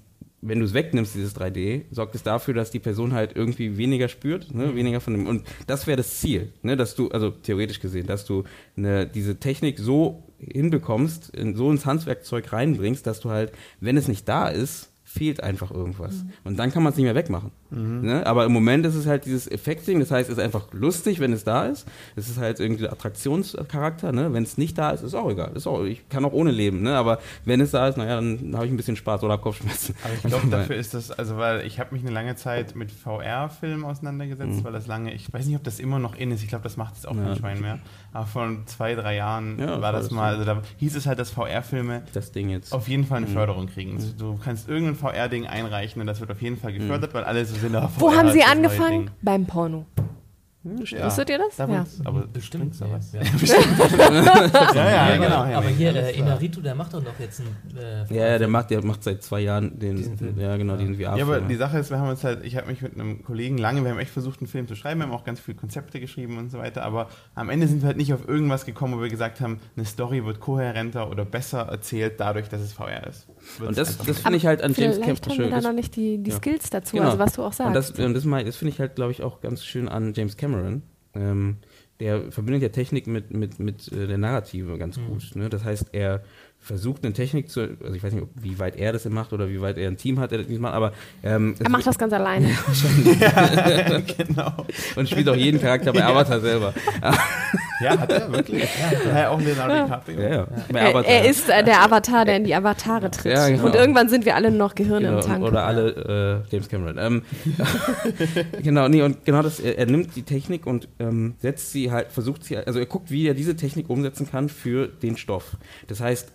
wenn du es wegnimmst, dieses 3D, sorgt es dafür, dass die Person halt irgendwie weniger spürt, ne, weniger von dem. Und das wäre das Ziel, ne, dass du, also theoretisch gesehen, dass du eine, diese Technik so hinbekommst, in, so ins Handwerkzeug reinbringst, dass du halt, wenn es nicht da ist, fehlt einfach irgendwas. Und dann kann man es nicht mehr wegmachen. Ne? Aber im Moment ist es halt dieses Effektding, das heißt, es ist einfach lustig, wenn es da ist. Es ist halt irgendwie Attraktionscharakter, ne? Wenn es nicht da ist, ist auch egal. Ist auch, ich kann auch ohne leben, ne? Aber wenn es da ist, naja, dann habe ich ein bisschen Spaß oder Kopfschmerzen. Aber ich glaube, [LAUGHS] dafür ist das, also weil ich habe mich eine lange Zeit mit VR-Filmen auseinandergesetzt, weil das lange, ich weiß nicht, ob das immer noch in ist, ich glaube, das macht jetzt auch Ja. kein Schwein mehr. Aber vor zwei, drei Jahren Ja, war das das mal, also da hieß es halt, dass VR-Filme das Ding jetzt. auf jeden Fall eine Förderung kriegen. Also du kannst irgendein VR-Ding einreichen und das wird auf jeden Fall gefördert, weil alle so sind. ah, Wo haben Sie angefangen? Beim Porno. Ja. Wusstet ihr das? Da Ja. aber Bestimmt. sowas. [LAUGHS] [LAUGHS] Ja. Ja, ja, aber, genau. aber hier, äh. Inarito, der macht doch noch jetzt einen. Äh, ja, ja, der macht, der macht seit zwei Jahren den, Diesen Film. ja genau, diesen VR. Ja, aber die Sache ist, wir haben uns halt, ich habe mich mit einem Kollegen lange, wir haben echt versucht, einen Film zu schreiben, wir haben auch ganz viele Konzepte geschrieben und so weiter, aber am Ende sind wir halt nicht auf irgendwas gekommen, wo wir gesagt haben, eine Story wird kohärenter oder besser erzählt dadurch, dass es VR ist. Und das, das finde ich halt an James Vielleicht Cameron haben wir da schön. noch nicht die, die Ja. Skills dazu, Genau. also was du auch sagst. Und das, und das, mal- das finde ich halt, glaube ich, auch ganz schön an James Cameron. Ähm, der verbindet ja Technik mit, mit, mit äh, der Narrative ganz Mhm. gut. Ne? Das heißt, er versucht eine Technik zu, also ich weiß nicht, ob, wie weit er das macht oder wie weit er ein Team hat, der das nicht macht, aber ähm, er macht das ganz alleine. [LAUGHS] [LAUGHS] genau. und spielt auch jeden Charakter bei Avatar selber. Ja, hat er wirklich? Ja, ja auch Leonardo DiCaprio. Ja, ja. Bei Er, er ist äh, der Avatar, der in die Avatare tritt. Ja, genau. Und irgendwann sind wir alle nur noch Gehirne Genau, im Tank. Oder alle äh, James Cameron. Ähm, [LAUGHS] genau, nee, und genau das, er, er nimmt die Technik und ähm, setzt sie halt, versucht sie, also er guckt, wie er diese Technik umsetzen kann für den Stoff. Das heißt,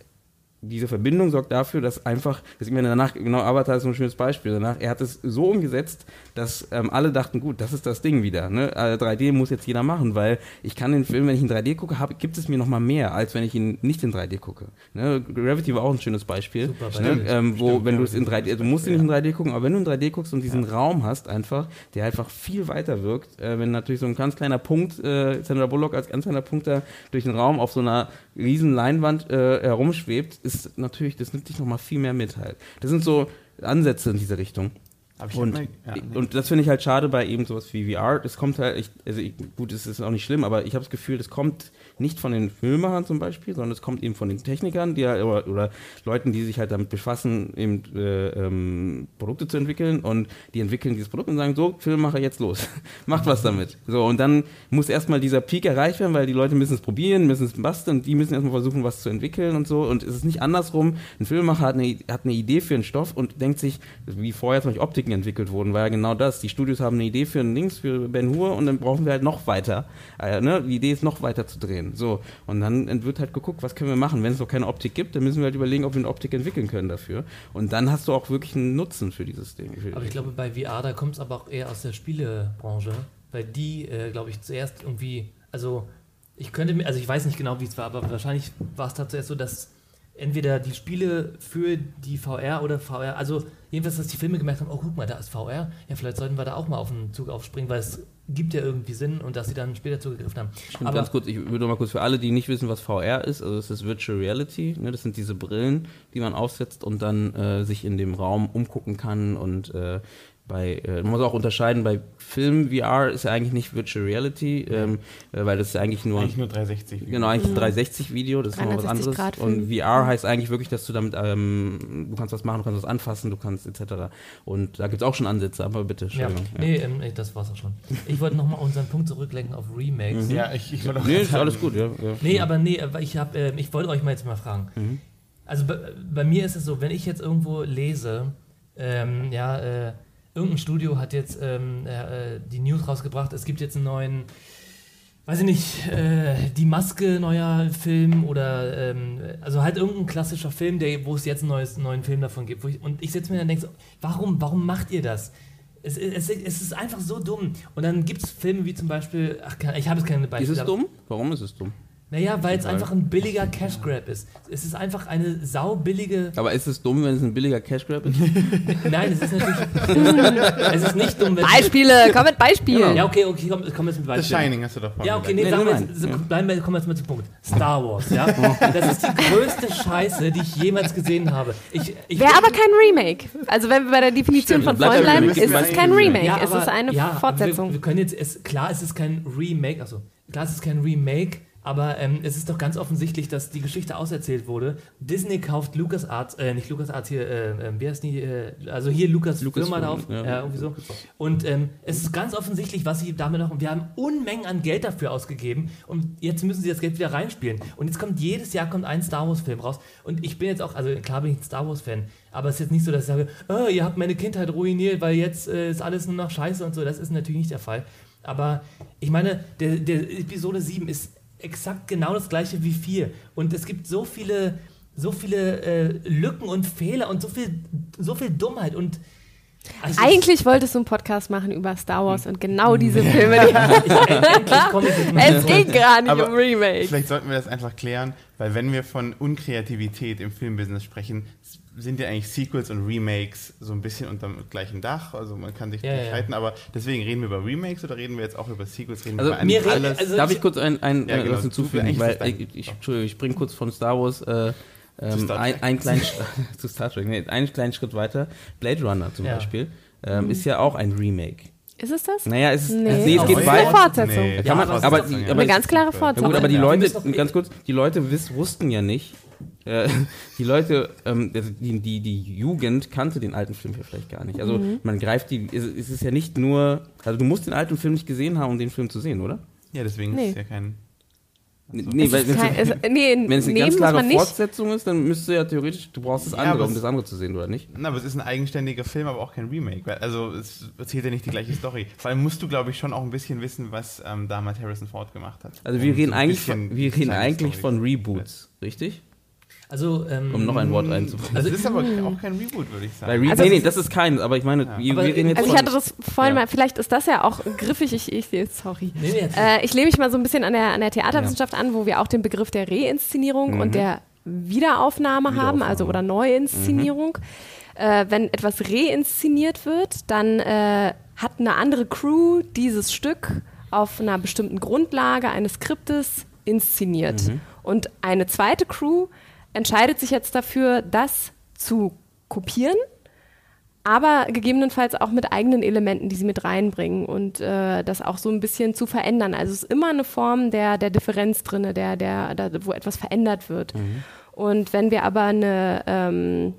diese Verbindung sorgt dafür, dass einfach, das ich meine, danach, genau, Avatar ist so ein schönes Beispiel, danach, er hat es so umgesetzt, dass ähm, alle dachten, gut, das ist das Ding wieder, ne? Äh, 3D muss jetzt jeder machen, weil ich kann den Film, wenn ich in 3D gucke, hab, gibt es mir noch mal mehr, als wenn ich ihn nicht in 3D gucke. Ne? Gravity war auch ein schönes Beispiel, Super ne? Ähm, wo, Stimmt, wenn du ja, es in 3D, du musst ihn nicht in 3D gucken, aber wenn du in 3D guckst und diesen Raum hast einfach, der einfach viel weiter wirkt, äh, wenn natürlich so ein ganz kleiner Punkt, äh, Sandra Bullock als ganz kleiner Punkt da durch den Raum auf so einer riesen Leinwand äh, herumschwebt, ist natürlich, das nimmt dich nochmal viel mehr mit halt. Das sind so Ansätze in diese Richtung. Und, mal- ja, nee. und das finde ich halt schade bei eben sowas wie VR. Das kommt halt, ich, also ich, gut, es ist auch nicht schlimm, aber ich habe das Gefühl, das kommt nicht von den Filmemachern zum Beispiel, sondern es kommt eben von den Technikern, die oder, oder Leuten, die sich halt damit befassen, eben äh, ähm, Produkte zu entwickeln und die entwickeln dieses Produkt und sagen, so, Filmemacher, jetzt los, [LAUGHS] macht was damit. So, und dann muss erstmal dieser Peak erreicht werden, weil die Leute müssen es probieren, müssen es basteln, die müssen erstmal versuchen, was zu entwickeln und so. Und es ist nicht andersrum. Ein Filmemacher hat eine, hat eine Idee für einen Stoff und denkt sich, wie vorher zum Beispiel Optiken entwickelt wurden, war ja genau das. Die Studios haben eine Idee für einen Links, für Ben Hur und dann brauchen wir halt noch weiter. Äh, ne? Die Idee ist noch weiter zu drehen. So. Und dann wird halt geguckt, was können wir machen. Wenn es noch keine Optik gibt, dann müssen wir halt überlegen, ob wir eine Optik entwickeln können dafür. Und dann hast du auch wirklich einen Nutzen für dieses Ding. Aber ich glaube, bei VR, da kommt es aber auch eher aus der Spielebranche, weil die, äh, glaube ich, zuerst irgendwie, also ich könnte mir, also ich weiß nicht genau, wie es war, aber wahrscheinlich war es da zuerst so, dass entweder die Spiele für die VR oder VR, also jedenfalls, dass die Filme gemerkt haben, oh guck mal, da ist VR, ja vielleicht sollten wir da auch mal auf den Zug aufspringen, weil es gibt ja irgendwie Sinn und dass sie dann später zugegriffen haben. Stimmt, aber ganz kurz, ich würde mal kurz für alle, die nicht wissen, was VR ist, also es ist Virtual Reality, ne, das sind diese Brillen, die man aufsetzt und dann äh, sich in dem Raum umgucken kann und äh, bei, äh, man muss auch unterscheiden, bei Film VR ist ja eigentlich nicht Virtual Reality, ähm, äh, weil das ist eigentlich nur, Eigentlich nur 360. genau, eigentlich ein 360-Video, das ist nochmal was 360 anderes. Grad Und. VR heißt eigentlich wirklich, dass du damit, ähm, du kannst was machen, du kannst was anfassen, du kannst etc. Und da gibt es auch schon Ansätze, aber bitte, ja, Entschuldigung. Ja. nee, ähm, nee, das war's auch schon. Ich wollte nochmal unseren Punkt zurücklenken auf Remakes. Ja, ich, ich wollte auch Nee, ist alles gut, ja. ja. Nee, aber nee, aber ich habe, äh, ich wollte euch mal jetzt mal fragen. Mhm. Also bei, bei mir ist es so, wenn ich jetzt irgendwo lese, ähm, ja, äh, irgendein Studio hat jetzt ähm, äh, die News rausgebracht, es gibt jetzt einen neuen, weiß ich nicht, äh, die Maske neuer Film oder ähm, also halt irgendein klassischer Film, der, wo es jetzt einen neues, neuen Film davon gibt. Ich, und ich setze mir dann und denke so, warum, warum macht ihr das? Es, es, es ist einfach so dumm. Und dann gibt es Filme wie zum Beispiel, ach, ich habe jetzt keine Ist Beispiele. es aber- dumm? Warum ist es dumm? Naja, weil es einfach ein billiger Cash Grab ist. Es ist einfach eine saubillige. Aber ist es dumm, wenn es ein billiger Cash Grab ist? [LAUGHS] Nein, es ist natürlich. [LAUGHS] es ist nicht dumm, wenn. Beispiele, komm mit Beispielen. Ja, okay, okay, komm, komm jetzt mit The Beispielen. Shining hast du doch Ja, okay, nee, Nee, sagen wir nein, jetzt, so, bleiben wir, kommen wir jetzt mal zum Punkt. [LAUGHS] Star Wars, ja? Das ist die größte Scheiße, die ich jemals gesehen habe. Ich, ich, Wäre aber kein Remake. Also wenn wir bei der Definition Stimmt, von ja bleiben, ist es kein Remake. Ja, es aber- ist eine ja, Fortsetzung. Wir, wir können jetzt, es, klar, es ist kein Remake, also klar, es ist kein Remake, Aber ähm, es ist doch ganz offensichtlich, dass die Geschichte auserzählt wurde. Disney kauft LucasArts, äh, nicht LucasArts hier, äh, äh, wie heißt die, äh, also hier Lucas, Lucas Firma Film, auf, ja. ja. irgendwie so. Und ähm, es ist ganz offensichtlich, was sie damit noch, wir haben Unmengen an Geld dafür ausgegeben und jetzt müssen sie das Geld wieder reinspielen. Und jetzt kommt jedes Jahr kommt ein Star Wars Film raus. Und ich bin jetzt auch, also klar bin ich ein Star Wars Fan, aber es ist jetzt nicht so, dass ich sage, oh, ihr habt meine Kindheit ruiniert, weil jetzt äh, ist alles nur noch Scheiße und so. Das ist natürlich nicht der Fall. Aber ich meine, der, der Episode 7 ist exakt genau das gleiche wie 4. Und es gibt so viele, so viele äh, Lücken und Fehler und so viel, so viel Dummheit und also Eigentlich wolltest du einen Podcast machen über Star Wars und genau diese [LAUGHS] Filme. Die [LAUGHS] es ging gar nicht Aber um Remake. Vielleicht sollten wir das einfach klären, weil wenn wir von Unkreativität im Filmbusiness sprechen, sind ja eigentlich Sequels und Remakes so ein bisschen unter dem gleichen Dach. Also man kann sich Ja, nicht ja. streiten, aber deswegen reden wir über Remakes oder reden wir jetzt auch über Sequels? Reden Also wir über mir alles? also- Darf ich kurz ein, ein, Ja, äh, genau. was hinzufügen? Weil ich, ich, Entschuldigung, ich springe kurz von Star Wars äh, ähm, Star ein, einen kleinen [LAUGHS] [LAUGHS] zu Star Trek, nee, einen kleinen Schritt weiter. Blade Runner zum Ja. Beispiel ähm, ist ja auch ein Remake. Ist es das? Naja, es ist, Nee. nee, es Oh, geht eine Fortsetzung. Nee. Kann man, Ja, aber aber, aber, Eine ganz klare ja Fortsetzung. gut, aber die Ja. Leute, ganz kurz, die Leute wiss, wussten ja nicht, äh, [LAUGHS] die Leute, ähm, also die, die, die Jugend kannte den alten Film ja vielleicht gar nicht. Also Mhm. man greift die, es, es ist ja nicht nur, also du musst den alten Film nicht gesehen haben, um den Film zu sehen, oder? ja, deswegen Nee. ist ja kein. Nee, Es weil kein, es, nee, Wenn es eine nee, ganz klare. Fortsetzung ist, dann müsste ja theoretisch, du brauchst das Ja, andere, um es- das andere zu sehen, oder nicht? Na, aber es ist ein eigenständiger Film, aber auch kein Remake. Weil, also es erzählt ja nicht die gleiche Story. Vor allem musst du, glaube ich, schon auch ein bisschen wissen, was ähm, damals Harrison Ford gemacht hat. Also wir reden so eigentlich, von, wir reden eigentlich Story von Reboots, richtig? Also, ähm, Um noch ein Wort einzufügen. Das ist aber [LAUGHS] auch kein Reboot, würde ich sagen. Re Also- nee, nee, das ist keins, aber ich meine, wir, Aber- wir reden jetzt Also ich hatte das vorhin Ja. mal, vielleicht ist das ja auch griffig, ich, ich sorry. nee, nee, Äh, ich lehne mich mal so ein bisschen an der, an der Theaterwissenschaft an, wo wir auch den Begriff der Reinszenierung Mhm. und der Wiederaufnahme, haben, Wiederaufnahme. also oder Neuinszenierung. Äh, wenn etwas reinszeniert wird, dann äh, hat eine andere Crew dieses Stück auf einer bestimmten Grundlage eines Skriptes inszeniert. Und eine zweite Crew entscheidet sich jetzt dafür, das zu kopieren aber gegebenenfalls auch mit eigenen Elementen, die sie mit reinbringen und äh, das auch so ein bisschen zu verändern. Also es ist immer eine Form der, der Differenz drin, der, der, da, wo etwas verändert wird. Und wenn wir aber eine, ähm,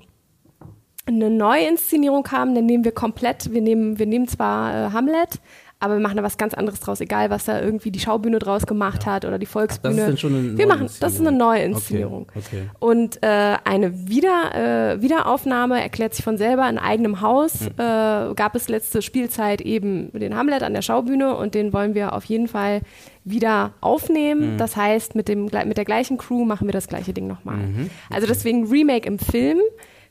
eine Neuinszenierung haben, dann nehmen wir komplett, wir nehmen, wir nehmen zwar äh, Hamlet, aber wir machen da was ganz anderes draus, egal was da irgendwie die Schaubühne draus gemacht hat oder die Volksbühne. das ist dann schon eine wir machen, das ist eine Neuinszenierung. Neuinszenierung. Okay, okay. Und äh, eine Wieder, äh, Wiederaufnahme erklärt sich von selber in eigenem Haus. Hm. Äh, gab es letzte Spielzeit eben den Hamlet an der Schaubühne und den wollen wir auf jeden Fall wieder Hm. aufnehmen. Das heißt, mit, dem, mit der gleichen Crew machen wir das gleiche Ding nochmal. Mhm. Also deswegen Remake im Film.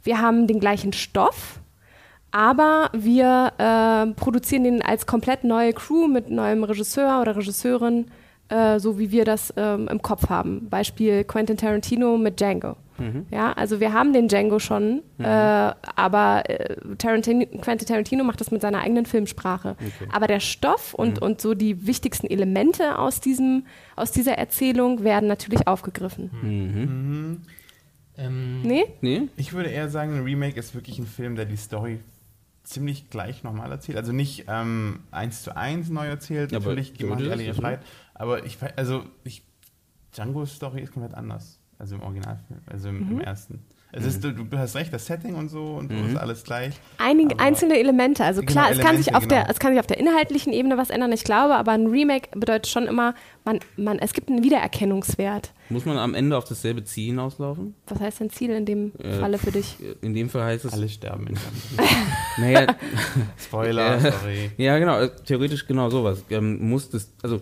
Wir haben den gleichen Stoff, aber wir äh, produzieren den als komplett neue Crew mit neuem Regisseur oder Regisseurin, äh, so wie wir das ähm, im Kopf haben. Beispiel Quentin Tarantino mit Django. Ja, also wir haben den Django schon, äh, aber äh, Tarantino, Quentin Tarantino macht das mit seiner eigenen Filmsprache. Aber der Stoff und, und so die wichtigsten Elemente aus, diesem, aus dieser Erzählung werden natürlich aufgegriffen. Mhm. ähm, Nee? Nee? Ich würde eher sagen, ein Remake ist wirklich ein Film, der die Story ziemlich gleich nochmal erzählt. Also nicht ähm, eins zu eins neu erzählt, Ja, aber natürlich die machen alle Freiheit. Aber ich, also ich, Django's Story ist komplett anders. Also im Originalfilm, also im, im ersten. Es ist, du, du hast recht, das Setting und so und so ist alles gleich. Einige einzelne Elemente. Also Genau, klar, es, kann sich auf der, genau. es kann sich auf der inhaltlichen Ebene was ändern, ich glaube, aber ein Remake bedeutet schon immer, man, man, es gibt einen Wiedererkennungswert. Muss man am Ende auf dasselbe Ziel hinauslaufen? Was heißt denn Ziel in dem Äh, Falle für dich? In dem Fall heißt es, Alle sterben in [LAUGHS] naja, Spoiler, Äh, sorry. ja genau, äh, theoretisch genau sowas. Ähm, muss das, also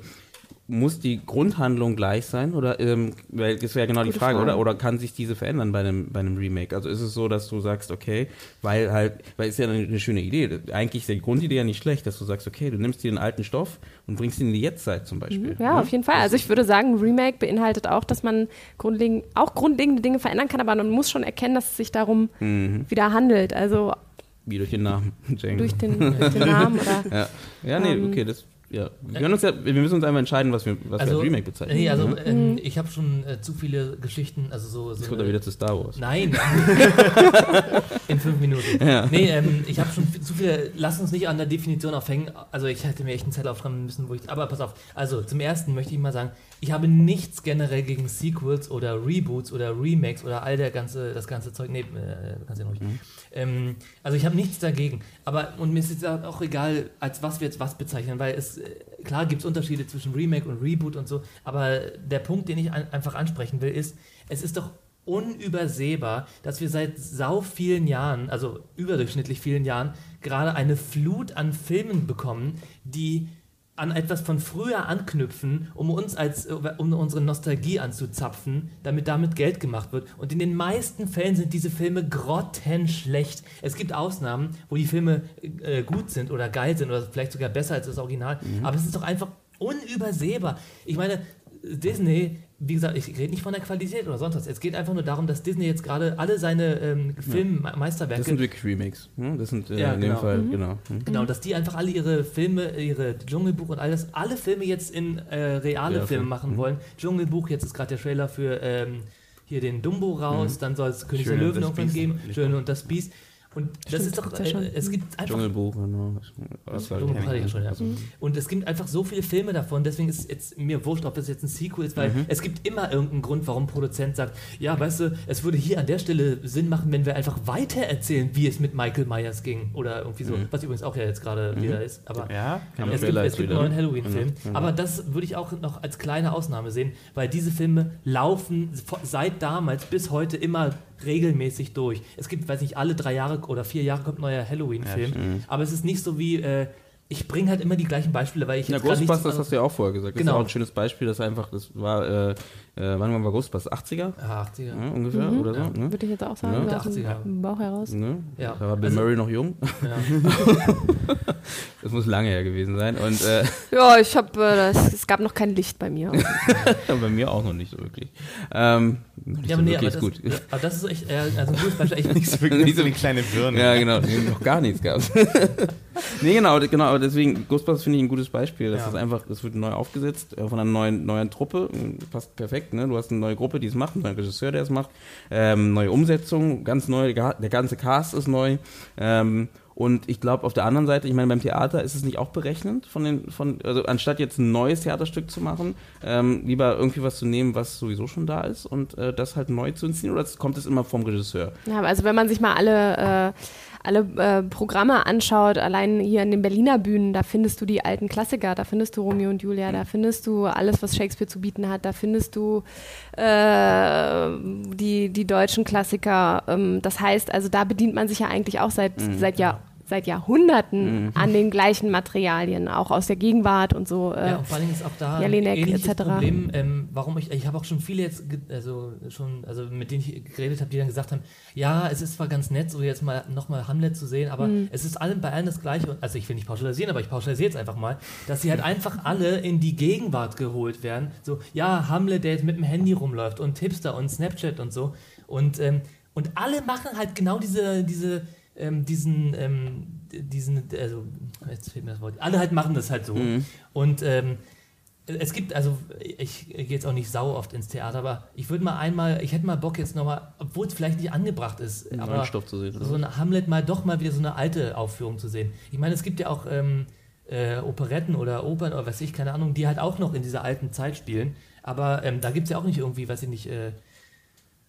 muss die Grundhandlung gleich sein oder ähm, weil das wäre genau die Gute Frage, Frage. oder oder kann sich diese verändern bei einem bei einem Remake? Also ist es so, dass du sagst, okay, weil halt, weil es ja eine, eine schöne Idee. Eigentlich ist die Grundidee ja nicht schlecht, dass du sagst, okay, du nimmst dir den alten Stoff und bringst ihn in die Jetztzeit zum Beispiel. Ja, ne? auf jeden Fall. Also ich würde sagen, Remake beinhaltet auch, dass man grundlegend, auch grundlegende Dinge verändern kann, aber man muss schon erkennen, dass es sich darum Mhm. wieder handelt. Also Wie durch den Namen [LAUGHS] Django. durch den, durch den Namen oder [LAUGHS] Ja, ja nee, Ähm, okay, das ja, wir, können uns ja, wir müssen uns einmal entscheiden, was wir, was wir Also, als Remake bezeichnen. Nee, also Mhm. ähm, ich habe schon äh, zu viele Geschichten, also so. so Jetzt kommt er wieder zu Star Wars. Nein. [LAUGHS] In fünf Minuten. Ja. Nee, ähm, ich habe schon zu viele. Lass uns nicht an der Definition aufhängen. Also ich hätte mir echt einen Zettel aufschreiben müssen, wo ich. Aber pass auf. Also zum ersten möchte ich mal sagen, ich habe nichts generell gegen Sequels oder Reboots oder Remakes oder all der ganze, das ganze Zeug. Nee, äh, ja noch nicht. Ähm, also ich habe nichts dagegen. Aber und mir ist jetzt auch egal, als was wir jetzt was bezeichnen, weil es äh, klar gibt es Unterschiede zwischen Remake und Reboot und so. Aber der Punkt, den ich an, einfach ansprechen will, ist, es ist doch unübersehbar, dass wir seit sau vielen Jahren, also überdurchschnittlich vielen Jahren, gerade eine Flut an Filmen bekommen, die an etwas von früher anknüpfen, um uns als um unsere Nostalgie anzuzapfen, damit damit Geld gemacht wird. Und in den meisten Fällen sind diese Filme grottenschlecht. Es gibt Ausnahmen, wo die Filme äh, gut sind oder geil sind oder vielleicht sogar besser als das Original. Aber es ist doch einfach unübersehbar. Ich meine, Disney, wie gesagt, ich rede nicht von der Qualität oder sonst was. Es geht einfach nur darum, dass Disney jetzt gerade alle seine ähm, Filmmeisterwerke Das sind wirklich Remakes. ne? Das sind äh, Ja, in dem genau. Fall, genau. Hm. Genau, dass die einfach alle ihre Filme, ihre Dschungelbuch und alles, alle Filme jetzt in äh, reale Ja, Filme Film. machen Mhm. wollen. Dschungelbuch, jetzt ist gerade der Trailer für ähm, hier den Dumbo raus, dann soll es König der Löwen irgendwann geben, Schön und das Biest. Und das Stimmt, ist doch, ja äh, es gibt einfach Dschungelbuch, genau. Das war- Dschungelbuch hatte ich ja schon, ja. Also, Und es gibt einfach so viele Filme davon, deswegen ist jetzt mir wurscht, ob das jetzt ein Sequel ist, weil es gibt immer irgendeinen Grund, warum ein Produzent sagt, ja, weißt du, es würde hier an der Stelle Sinn machen, wenn wir einfach weiter erzählen, wie es mit Michael Myers ging oder irgendwie so, was übrigens auch ja jetzt gerade wieder ist, aber Ja, Kam es gibt, es jetzt gibt einen neuen ne? Halloween-Film. Genau. Aber das würde ich auch noch als kleine Ausnahme sehen, weil diese Filme laufen seit damals bis heute immer regelmäßig durch. Es gibt, weiß nicht, alle drei Jahre oder vier Jahre kommt ein neuer Halloween-Film. aber es ist nicht so wie, äh, ich bringe halt immer die gleichen Beispiele, weil ich Na, Ghostbusters hast du ja auch vorher gesagt. Das Genau. ist auch ein schönes Beispiel, das einfach, das war, äh, äh, wann war Ghostbusters? 80er? Ah, 80er. Ja, ungefähr oder so. Ne? Würde ich jetzt auch sagen, Ja. so aus dem 80er. Bauch heraus. Ne? Ja. Da war Bill Also- Murray noch jung. Ja. [LAUGHS] Das muss lange her gewesen sein. Und äh, [LAUGHS] Ja, ich habe, äh, das- es gab noch kein Licht bei mir. [LAUGHS] bei mir auch noch nicht so wirklich. Ähm, nicht Ja, so aber nee, aber das, gut. ja, aber das ist echt, äh, also ein gutes Beispiel. Wirklich wie so eine kleine Birne. Ja, genau, noch gar nichts gehabt. [LAUGHS] nee, genau, genau, aber deswegen, Ghostbusters finde ich ein gutes Beispiel. Das Ja. ist einfach, das wird neu aufgesetzt äh, von einer neuen, neuen Truppe. Passt perfekt, ne? Du hast eine neue Gruppe, die es macht, einen neuen Regisseur, der es macht. Ähm, neue Umsetzung, ganz neu, der ganze Cast ist neu. Ähm, und ich glaube, auf der anderen Seite, ich meine, beim Theater ist es nicht auch berechnend, von den, von, also anstatt jetzt ein neues Theaterstück zu machen, ähm, lieber irgendwie was zu nehmen, was sowieso schon da ist und äh, das halt neu zu inszenieren, oder kommt es immer vom Regisseur? Ja, also wenn man sich mal alle, äh, alle äh, Programme anschaut, allein hier in den Berliner Bühnen, da findest du die alten Klassiker, da findest du Romeo und Julia, da findest du alles, was Shakespeare zu bieten hat, da findest du äh, die, die deutschen Klassiker. Ähm, das heißt, also da bedient man sich ja eigentlich auch seit, seit Jahr seit Jahrhunderten an den gleichen Materialien, auch aus der Gegenwart und so. Äh, Ja, und vor allem ist auch da Jelinek ein etc.. Problem, ähm, warum ich, ich habe auch schon viele jetzt, also schon, also mit denen ich geredet habe, die dann gesagt haben, ja, es ist zwar ganz nett, so jetzt mal nochmal Hamlet zu sehen, aber es ist allen bei allen das Gleiche. Und, also ich will nicht pauschalisieren, aber ich pauschalisiere jetzt einfach mal, dass sie halt einfach alle in die Gegenwart geholt werden. So, ja, Hamlet, der jetzt mit dem Handy rumläuft und Hipster und Snapchat und so. Und, ähm, und alle machen halt genau diese, diese, ähm, diesen, ähm, diesen, also, jetzt fehlt mir das Wort, alle halt machen das halt so. Und ähm, es gibt, also ich, ich gehe jetzt auch nicht sau oft ins Theater, aber ich würde mal einmal, ich hätte mal Bock jetzt nochmal, obwohl es vielleicht nicht angebracht ist, Neuen aber Stoff zu sehen, so ein Hamlet mal doch mal wieder so eine alte Aufführung zu sehen. Ich meine, es gibt ja auch ähm, äh, Operetten oder Opern oder weiß ich, keine Ahnung, die halt auch noch in dieser alten Zeit spielen, aber ähm, da gibt es ja auch nicht irgendwie, weiß ich nicht, äh,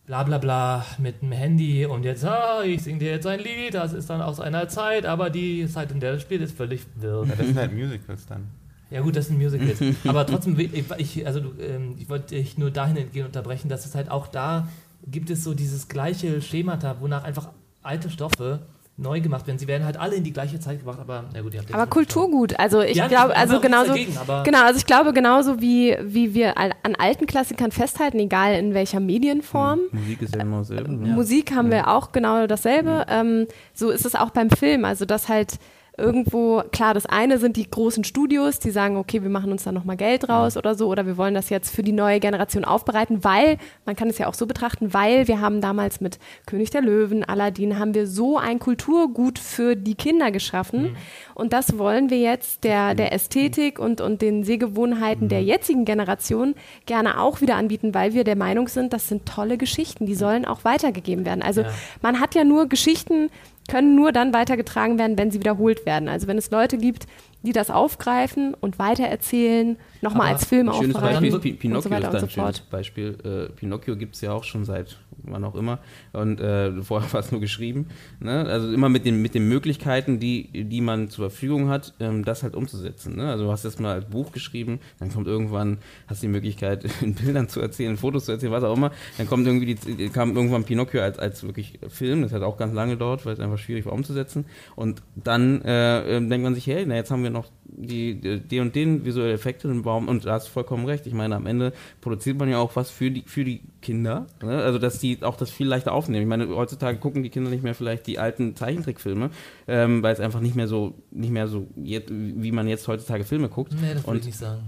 bla bla bla mit dem Handy und jetzt, ah, ich singe dir jetzt ein Lied, das ist dann aus einer Zeit, aber die Zeit, in der das spielt, ist völlig wirr. Ja, das sind halt Musicals dann. Ja gut, das sind Musicals. Aber trotzdem, ich, also, ähm, ich wollte dich nur dahingehend unterbrechen, dass es halt auch da gibt es so dieses gleiche Schemata, wonach einfach alte Stoffe neu gemacht werden. Sie werden halt alle in die gleiche Zeit gebracht, aber na gut, ihr habt Aber schon Kulturgut, also ich Ja, glaube, also genauso, dagegen, genau, also ich glaube genauso wie, wie wir an alten Klassikern festhalten, egal in welcher Medienform. Musik ist ja immer dasselbe. Ne? Musik haben wir auch genau dasselbe. Ähm, so ist es auch beim Film, also dass halt irgendwo, klar, das eine sind die großen Studios, die sagen, okay, wir machen uns da nochmal Geld raus oder so, oder wir wollen das jetzt für die neue Generation aufbereiten, weil, man kann es ja auch so betrachten, weil wir haben damals mit König der Löwen, Aladdin, haben wir so ein Kulturgut für die Kinder geschaffen. Mhm. Und das wollen wir jetzt der, der Ästhetik und, und den Sehgewohnheiten mhm. der jetzigen Generation gerne auch wieder anbieten, weil wir der Meinung sind, das sind tolle Geschichten, die sollen auch weitergegeben werden. Also ja. man hat ja nur Geschichten, können nur dann weitergetragen werden, wenn sie wiederholt werden. Also wenn es Leute gibt, die das aufgreifen und weitererzählen, nochmal als Film aufbereiten. Schönes Beispiel, Pinocchio so ist ein so schönes Beispiel. Äh, Pinocchio gibt es ja auch schon seit wann auch immer. Und äh, vorher [LAUGHS] war es nur geschrieben. Ne? Also immer mit den, mit den Möglichkeiten, die, die man zur Verfügung hat, ähm, das halt umzusetzen. Ne? Also du hast jetzt mal als Buch geschrieben, dann kommt irgendwann, hast die Möglichkeit, [LAUGHS] in Bildern zu erzählen, Fotos zu erzählen, was auch immer. Dann kommt irgendwie die, kam irgendwann Pinocchio als, als wirklich Film, das hat auch ganz lange gedauert, weil es einfach schwierig war umzusetzen. Und dann äh, ähm, denkt man sich, hey, na, jetzt haben wir noch die, die und den visuelle Effekte und warum, und da hast du vollkommen recht. Ich meine, am Ende produziert man ja auch was für die, für die Kinder. Ne? Also, dass die auch das viel leichter aufnehmen. Ich meine, heutzutage gucken die Kinder nicht mehr vielleicht die alten Zeichentrickfilme, ähm, weil es einfach nicht mehr so, nicht mehr so, wie man jetzt heutzutage Filme guckt. Nee, das würde ich nicht sagen.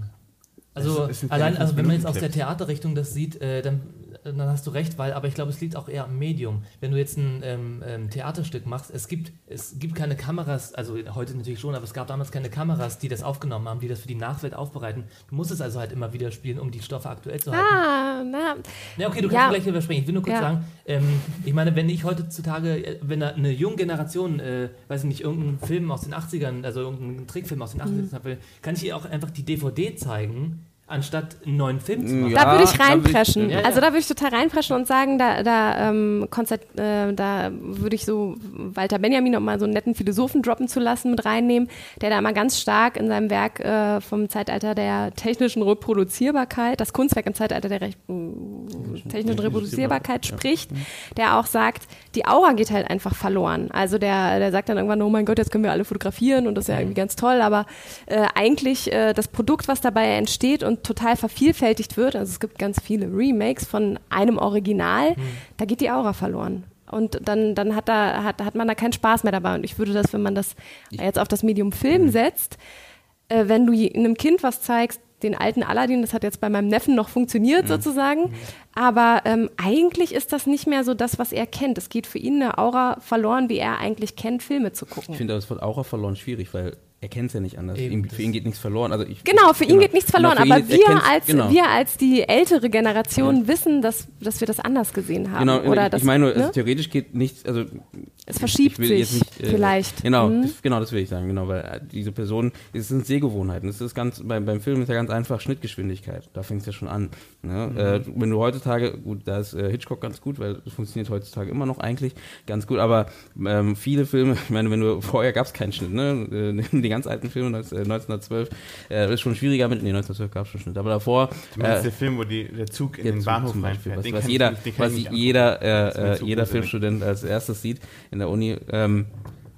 Also, allein, also wenn man jetzt aus der Theaterrichtung das sieht, äh, dann dann hast du recht, weil, aber ich glaube, es liegt auch eher am Medium. Wenn du jetzt ein ähm, ähm, Theaterstück machst, es gibt, es gibt keine Kameras, also heute natürlich schon, aber es gab damals keine Kameras, die das aufgenommen haben, die das für die Nachwelt aufbereiten. Du musst es also halt immer wieder spielen, um die Stoffe aktuell zu halten. Ah, na. Ja, okay, du kannst ja. gleich überspringen. Ich will nur kurz ja. sagen, ähm, ich meine, wenn ich heutzutage, äh, wenn eine junge Generation, äh, weiß ich nicht, irgendeinen Film aus den 80ern, also irgendeinen Trickfilm aus den 80ern mhm. kann ich ihr auch einfach die DVD zeigen anstatt einen neuen Film zu machen. Ja, da würde ich reinpreschen. Ich, ja, also da würde ich total reinpreschen und sagen, da, da, ähm, Konzert, äh, da würde ich so Walter Benjamin, um mal so einen netten Philosophen droppen zu lassen, mit reinnehmen, der da mal ganz stark in seinem Werk äh, vom Zeitalter der technischen Reproduzierbarkeit, das Kunstwerk im Zeitalter der Rech technischen Reproduzierbarkeit spricht, der auch sagt, die Aura geht halt einfach verloren. Also der, der sagt dann irgendwann, oh mein Gott, jetzt können wir alle fotografieren und das ist ja irgendwie ganz toll, aber äh, eigentlich äh, das Produkt, was dabei entsteht und total vervielfältigt wird, also es gibt ganz viele Remakes von einem Original, mhm. da geht die Aura verloren. Und dann, dann hat, da, hat, hat man da keinen Spaß mehr dabei. Und ich würde das, wenn man das jetzt auf das Medium Film mhm. setzt, äh, wenn du einem Kind was zeigst, den alten Aladdin, das hat jetzt bei meinem Neffen noch funktioniert mhm. sozusagen, mhm. aber ähm, eigentlich ist das nicht mehr so das, was er kennt. Es geht für ihn eine Aura verloren, wie er eigentlich kennt, Filme zu gucken. Ich finde das Wort Aura verloren schwierig, weil er kennt es ja nicht anders. Ihm, für ihn geht nichts verloren. Also ich, genau, für genau. ihn geht nichts verloren. Genau, aber wir als, genau. wir als die ältere Generation ja. wissen, dass, dass wir das anders gesehen haben. Genau, Oder ich, das, ich meine nur, ne? also theoretisch geht nichts, also es verschiebt sich nicht, äh, vielleicht. Genau, mhm. das, genau, das will ich sagen. Genau, weil äh, diese Person, es sind Sehgewohnheiten. Das ist ganz, beim, beim Film ist ja ganz einfach Schnittgeschwindigkeit. Da fängt es ja schon an. Ne? Mhm. Äh, wenn du heutzutage, gut, da ist äh, Hitchcock ganz gut, weil es funktioniert heutzutage immer noch eigentlich ganz gut, aber ähm, viele Filme, [LAUGHS] ich meine, wenn du, vorher gab es keinen Schnitt, ne? Äh, [LAUGHS] die ganz alten Filme, 1912, äh, ist schon schwieriger mit, nee, 1912 gab es schon Schnitt, aber davor. Du meinst der Film, wo die, der Zug in den Bahnhof reinfährt. Was, was jeder, was jeder, jeder Filmstudent als erstes sieht in der Uni. Ähm,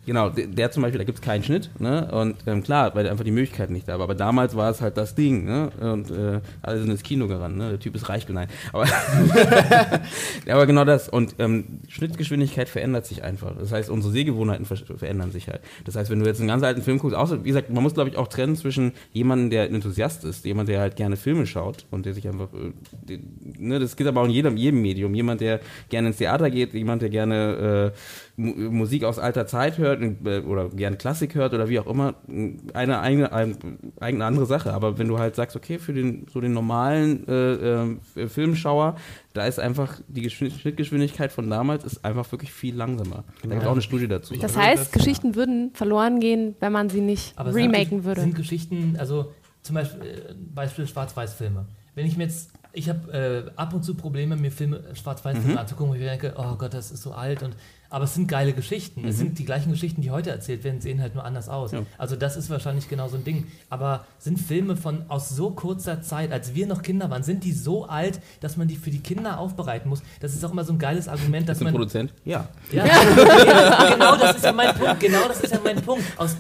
Genau, der, der, zum Beispiel, da gibt es keinen Schnitt, ne? Und ähm, klar, weil einfach die Möglichkeit nicht da war. Aber damals war es halt das Ding, ne? Und äh, alle sind ins Kino gerannt, ne? Der Typ ist reich, nein. Aber, [LAUGHS] aber genau das. Und ähm, Schnittgeschwindigkeit verändert sich einfach. Das heißt, unsere Sehgewohnheiten ver verändern sich halt. Das heißt, wenn du jetzt einen ganz alten Film guckst, außer, wie gesagt, man muss, glaube ich, auch trennen zwischen jemandem, der ein Enthusiast ist, jemand, der halt gerne Filme schaut und der sich einfach, äh, die, ne? Das geht aber auch in jedem, jedem Medium. Jemand, der gerne ins Theater geht, jemand, der gerne äh, Musik aus alter Zeit hört äh, oder gern Klassik hört oder wie auch immer, eine eigene, eine eigene andere Sache. Aber wenn du halt sagst, okay, für den so den normalen äh, äh, Filmschauer, da ist einfach die Schnittgeschwindigkeit von damals ist einfach wirklich viel langsamer. Da gibt es auch eine Studie dazu. Das heißt, das, Geschichten ja. würden verloren gehen, wenn man sie nicht Aber remaken sind, würde. Sind Geschichten, also zum Beispiel, äh, Beispiel Schwarz-Weiß-Filme. Wenn ich mir jetzt ich habe äh, ab und zu Probleme, mir Filme schwarz-weiß mhm. anzugucken, wo ich denke, oh Gott, das ist so alt und aber es sind geile Geschichten. Mhm. Es sind die gleichen Geschichten, die heute erzählt werden, sehen halt nur anders aus. Ja. Also das ist wahrscheinlich genau so ein Ding. Aber sind Filme von aus so kurzer Zeit, als wir noch Kinder waren, sind die so alt, dass man die für die Kinder aufbereiten muss? Das ist auch immer so ein geiles Argument, dass ist man. Produzent? Ja. ja. ja. [LAUGHS] Genau das ist ja mein Punkt. Genau das ist ja mein Punkt. Aus,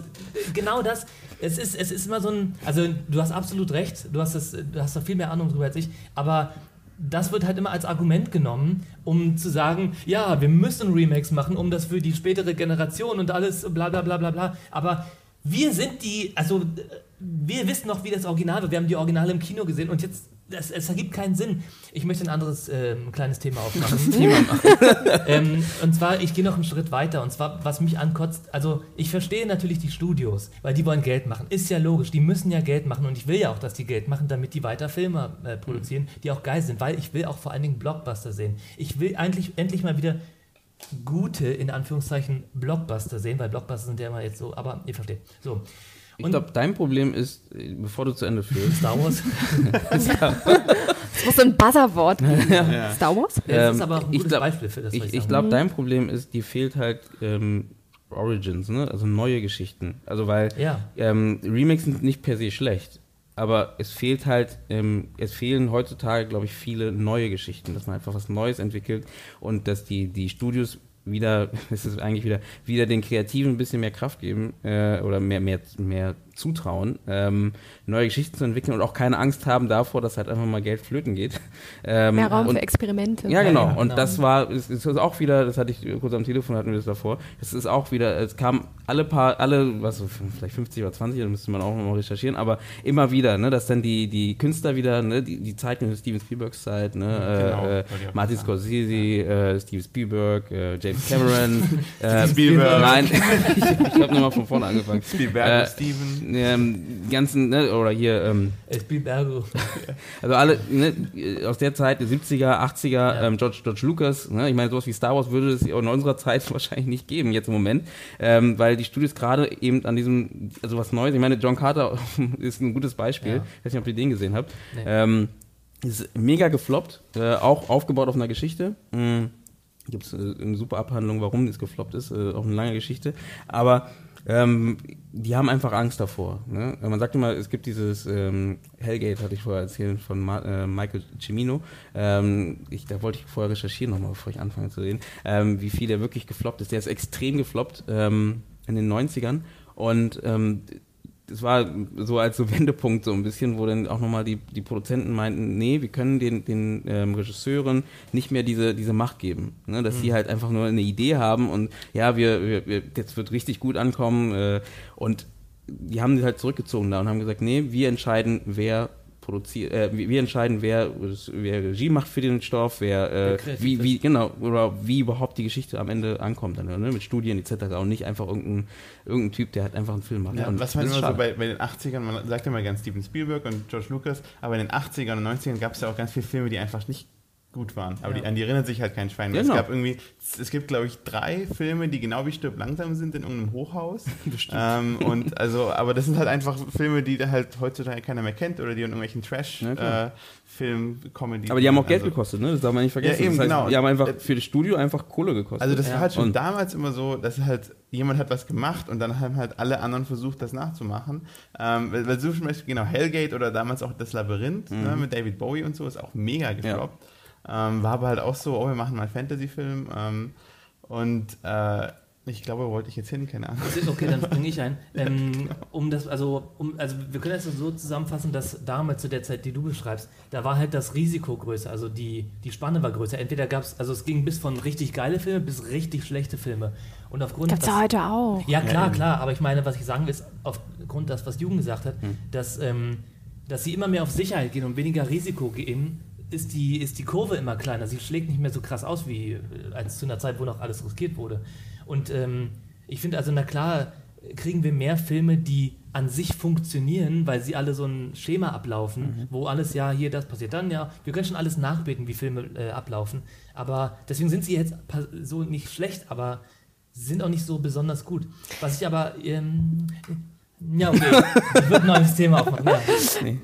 genau das. Es ist, es ist immer so ein, also du hast absolut recht, du hast, das, du hast da viel mehr Ahnung drüber als ich, aber das wird halt immer als Argument genommen, um zu sagen, ja, wir müssen Remakes machen, um das für die spätere Generation und alles bla bla bla bla bla. Aber wir sind die, also äh, wir wissen noch, wie das Original war. Wir haben die Originale im Kino gesehen und jetzt, das, es ergibt keinen Sinn. Ich möchte ein anderes ähm, kleines Thema [LAUGHS] aufmachen. Thema [LAUGHS] ähm, und zwar, ich gehe noch einen Schritt weiter. Und zwar, was mich ankotzt, also ich verstehe natürlich die Studios, weil die wollen Geld machen. Ist ja logisch, die müssen ja Geld machen und ich will ja auch, dass die Geld machen, damit die weiter Filme äh, produzieren, die auch geil sind, weil ich will auch vor allen Dingen Blockbuster sehen. Ich will eigentlich endlich mal wieder gute, in Anführungszeichen, Blockbuster sehen, weil Blockbuster sind ja immer jetzt so, aber ihr versteht. So. Ich glaube, dein Problem ist, bevor du zu Ende führst, [LAUGHS] Star Wars. Es muss ein Buzzerwort geben. [LAUGHS] Ja. Star Wars? Das Ähm, ist aber auch ein ich gutes glaub- Beispiel für das, was ich, ich, ich glaube, dein Problem ist, dir fehlt halt ähm, Origins, ne? also neue Geschichten. Also weil. Ja. ähm, Remakes sind nicht per se schlecht, aber es fehlt halt, ähm, es fehlen heutzutage, glaube ich, viele neue Geschichten, dass man einfach was Neues entwickelt und dass die, die Studios wieder, [LAUGHS] es ist eigentlich wieder, wieder den Kreativen ein bisschen mehr Kraft geben äh, oder mehr, mehr, mehr zutrauen, ähm, neue Geschichten zu entwickeln und auch keine Angst haben davor, dass halt einfach mal Geld flöten geht. [LAUGHS] Ähm, Mehr Raum und, für Experimente. ja, genau. ja, Und genau. das war, es es ist auch wieder, das hatte ich kurz am Telefon, hatten wir das davor. Es ist auch wieder, es kam alle paar, alle, was so, vielleicht 50 oder 20, da müsste man auch noch mal recherchieren, aber immer wieder, ne, dass dann die, die Künstler wieder, ne, die, die Zeit, Steven Spielbergs Zeit, ne, Genau, äh, Martin. Scorsese, äh, Steven Spielberg, äh, James Cameron, [LAUGHS] äh, Spielberg. Nein, [LAUGHS] ich, ich habe nochmal von vorne angefangen. Spielberg, Äh, Steven. Ähm, ganzen, ne, oder hier, ähm, Es [LAUGHS] also alle ne, aus der Zeit, die 70er, 80er, Ja. ähm, George, George Lucas, ne, ich meine, sowas wie Star Wars würde es in unserer Zeit [LAUGHS] wahrscheinlich nicht geben, jetzt im Moment, ähm, weil die Studios gerade eben an diesem, also was Neues, ich meine, John Carter [LAUGHS] ist ein gutes Beispiel, Ja. ich weiß nicht, ob ihr den gesehen habt, Nee. ähm, ist mega gefloppt, äh, auch aufgebaut auf einer Geschichte. Mhm. Gibt es äh, eine super Abhandlung, warum das gefloppt ist, äh, auch eine lange Geschichte. Aber ähm, die haben einfach Angst davor. Ne? Man sagt immer, es gibt dieses ähm, Hellgate, hatte ich vorher erzählt, von Ma äh, Michael Cimino. Ähm, ich, da wollte ich vorher recherchieren nochmal, bevor ich anfange zu reden, ähm, wie viel der wirklich gefloppt ist. Der ist extrem gefloppt ähm, in den 90ern. Und ähm, das war so als so [LAUGHS] Wendepunkt so ein bisschen, wo dann auch nochmal die, die Produzenten meinten, nee, wir können den, den ähm, Regisseuren nicht mehr diese, diese Macht geben. Ne? Dass sie halt einfach nur eine Idee haben und ja, wir, wir, wir das wird richtig gut ankommen. Äh, und die haben sich halt zurückgezogen da und haben gesagt, nee, wir entscheiden, wer produziert, äh, wir wir entscheiden, wer, wer Regie macht für den Stoff, wer, äh, wie, wie, genau, oder wie überhaupt die Geschichte am Ende ankommt, dann, ne? mit Studien etc. Und nicht einfach irgendein, irgendein Typ, der halt einfach einen Film macht. Ja, und was man das immer so bei, bei den 80ern, man sagt immer gern Steven Spielberg und George Lucas, aber in den 80ern und 90ern gab es ja auch ganz viele Filme, die einfach nicht gut waren. Aber Ja. die, an die erinnert sich halt kein Schwein. mehr. Genau. Es gab irgendwie, es gibt glaube ich drei Filme, die genau wie Stirb langsam sind in irgendeinem Hochhaus. [LAUGHS] ähm, und [LAUGHS] also, aber das sind halt einfach Filme, die da halt heutzutage keiner mehr kennt oder die in irgendwelchen Ja, klar. Trash-Film-Comedy. Aber die haben auch Geld also, gekostet, ne? Das darf man nicht vergessen. Ja, eben, das heißt, genau. Die haben einfach Äh, für das Studio einfach Kohle gekostet. Also das war halt schon Und- damals immer so, dass halt jemand hat was gemacht und dann haben halt alle anderen versucht, das nachzumachen. Ähm, weil, weil so zum Beispiel, genau, Hellgate oder damals auch das Labyrinth Mhm. ne, mit David Bowie und so ist auch mega gefloppt. Ähm, war aber halt auch so, oh, wir machen mal einen Fantasy-Film. Ähm, und äh, ich glaube, wo wollte ich jetzt hin, keine Ahnung. Okay, dann springe ich ein. [LAUGHS] Ähm, um das, also, um, also wir können das so zusammenfassen, dass damals zu der Zeit, die du beschreibst, da war halt das Risiko größer, also die, die Spanne war größer. Entweder gab es, also es ging bis von richtig geile Filme bis richtig schlechte Filme. Und aufgrund Gibt's ja was- heute auch. Ja, klar, eben. klar, aber ich meine, was ich sagen will, ist, aufgrund das, was Jugend gesagt hat, dass, ähm, dass sie immer mehr auf Sicherheit gehen und weniger Risiko gehen, ist die, ist die Kurve immer kleiner. Sie schlägt nicht mehr so krass aus wie äh, als zu einer Zeit, wo noch alles riskiert wurde. Und ähm, ich finde also, na klar, kriegen wir mehr Filme, die an sich funktionieren, weil sie alle so ein Schema ablaufen, wo alles ja hier das passiert dann ja. Wir können schon alles nachbeten, wie Filme äh, ablaufen, aber deswegen sind sie jetzt so nicht schlecht, aber sind auch nicht so besonders gut. Was ich aber ähm, ja okay, ich würde ein neues Thema aufmachen. Ja.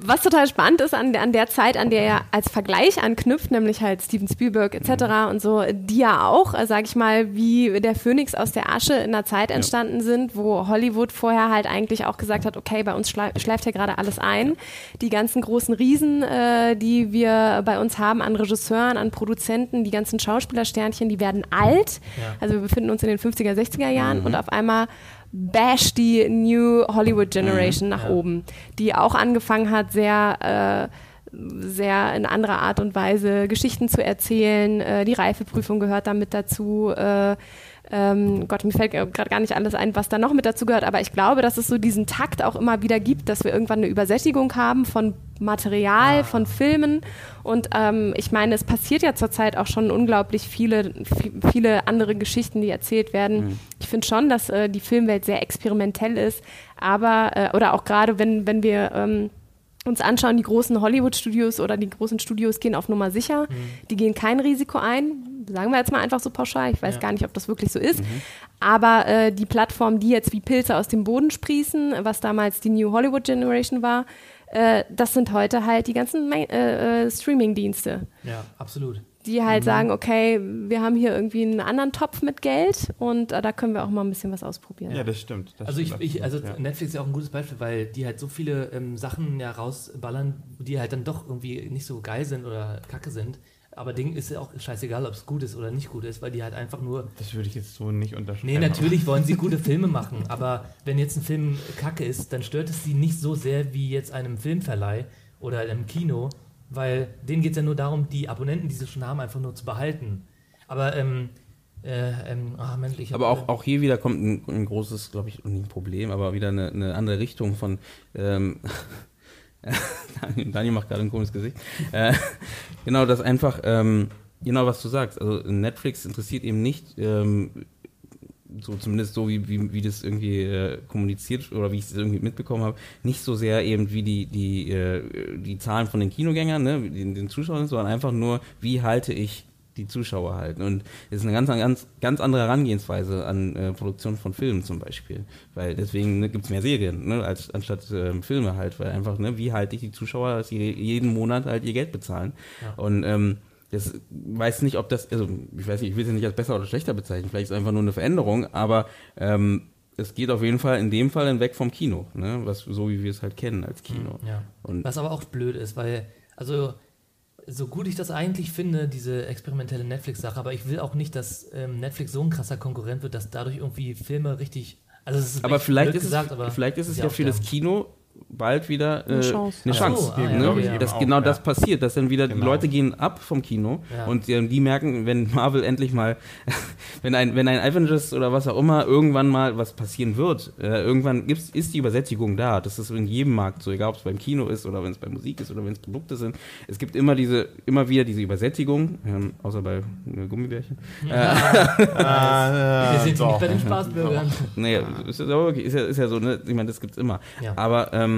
Was total spannend ist an, der- an der Zeit, an der er als Vergleich anknüpft, nämlich halt Steven Spielberg etc. und so, die ja auch, äh, sag ich mal, wie der Phönix aus der Asche in einer Zeit entstanden sind, wo Hollywood vorher halt eigentlich auch gesagt hat, okay, bei uns schlei- schleift hier gerade alles ein. Die ganzen großen Riesen, äh, die wir bei uns haben an Regisseuren, an Produzenten, die ganzen Schauspielersternchen, die werden alt. Ja. Also wir befinden uns in den 50er, 60er Jahren und auf einmal bash die New Hollywood Generation nach Ja. oben, die auch angefangen hat, sehr, äh, sehr in anderer Art und Weise Geschichten zu erzählen. Äh, die Reifeprüfung gehört damit dazu. Äh, ähm, Gott, mir fällt gerade gar nicht alles ein, was da noch mit dazu gehört, aber ich glaube, dass es so diesen Takt auch immer wieder gibt, dass wir irgendwann eine Übersättigung haben von Material, ah. von Filmen. Und ähm, ich meine, es passiert ja zurzeit auch schon unglaublich viele, viele andere Geschichten, die erzählt werden. Mhm. Ich finde schon, dass äh, die Filmwelt sehr experimentell ist, aber, äh, oder auch gerade wenn, wenn wir ähm, uns anschauen, die großen Hollywood-Studios oder die großen Studios gehen auf Nummer sicher. Mhm. Die gehen kein Risiko ein. Sagen wir jetzt mal einfach so pauschal. Ich weiß ja. gar nicht, ob das wirklich so ist. Mhm. Aber äh, die Plattformen, die jetzt wie Pilze aus dem Boden sprießen, was damals die New Hollywood Generation war, äh, das sind heute halt die ganzen äh, äh, Streaming-Dienste. Ja, absolut die halt mhm. sagen, okay, wir haben hier irgendwie einen anderen Topf mit Geld und äh, da können wir auch mal ein bisschen was ausprobieren. Ja, das stimmt. Das also stimmt ich, ich also ja. Netflix ist ja auch ein gutes Beispiel, weil die halt so viele ähm, Sachen ja rausballern, die halt dann doch irgendwie nicht so geil sind oder kacke sind. Aber Ding ist ja auch scheißegal, ob es gut ist oder nicht gut ist, weil die halt einfach nur. Das würde ich jetzt so nicht unterschreiben. Nee, natürlich wollen sie gute Filme machen, aber wenn jetzt ein Film kacke ist, dann stört es sie nicht so sehr wie jetzt einem Filmverleih oder einem Kino, weil denen geht es ja nur darum, die Abonnenten, die sie schon haben, einfach nur zu behalten. Aber ähm, äh, ähm, ach Mensch, ich aber auch, auch hier wieder kommt ein, ein großes, glaube ich, nicht ein Problem, aber wieder eine, eine andere Richtung von. Ähm, [LAUGHS] Daniel macht gerade ein komisches Gesicht. Äh, genau, das einfach, ähm, genau was du sagst. Also Netflix interessiert eben nicht, ähm, so zumindest so wie, wie, wie das irgendwie äh, kommuniziert oder wie ich es irgendwie mitbekommen habe, nicht so sehr eben wie die, die, äh, die Zahlen von den Kinogängern, ne, den, den Zuschauern, sondern einfach nur, wie halte ich die Zuschauer halten. Und es ist eine ganz, ganz, ganz andere Herangehensweise an äh, Produktion von Filmen zum Beispiel. Weil deswegen ne, gibt es mehr Serien, ne, als anstatt äh, Filme halt, weil einfach, ne, wie halte ich die Zuschauer, dass sie jeden Monat halt ihr Geld bezahlen. Ja. Und ähm, das weiß nicht, ob das, also ich weiß nicht, ich will es nicht als besser oder schlechter bezeichnen, vielleicht ist es einfach nur eine Veränderung, aber ähm, es geht auf jeden Fall in dem Fall hinweg vom Kino, ne? Was so wie wir es halt kennen als Kino. Hm, ja. Und Was aber auch blöd ist, weil, also so gut ich das eigentlich finde, diese experimentelle Netflix-Sache, aber ich will auch nicht, dass ähm, Netflix so ein krasser Konkurrent wird, dass dadurch irgendwie Filme richtig. Also aber vielleicht ist, gesagt, es, aber vielleicht ist es ja für das Kino bald wieder äh, eine Chance. Eine Chance so, ah, ja, okay. dass genau auch, das ja. passiert, dass dann wieder genau. die Leute gehen ab vom Kino ja. und die, die, merken, wenn Marvel endlich mal, [LAUGHS] wenn ein, wenn ein Avengers oder was auch immer irgendwann mal was passieren wird, äh, irgendwann gibt's, ist die Übersättigung da. Das ist in jedem Markt so, egal ob es beim Kino ist oder wenn es bei Musik ist oder wenn es Produkte sind. Es gibt immer diese, immer wieder diese Übersättigung, ähm, außer bei äh, Gummibärchen. Ja. Äh, [LAUGHS] ah, Wir sind nicht bei den Spaßbürgern. nee, ist ja, okay, ist ja, ist ja so, ne? Ich meine, das gibt's immer. Aber ähm,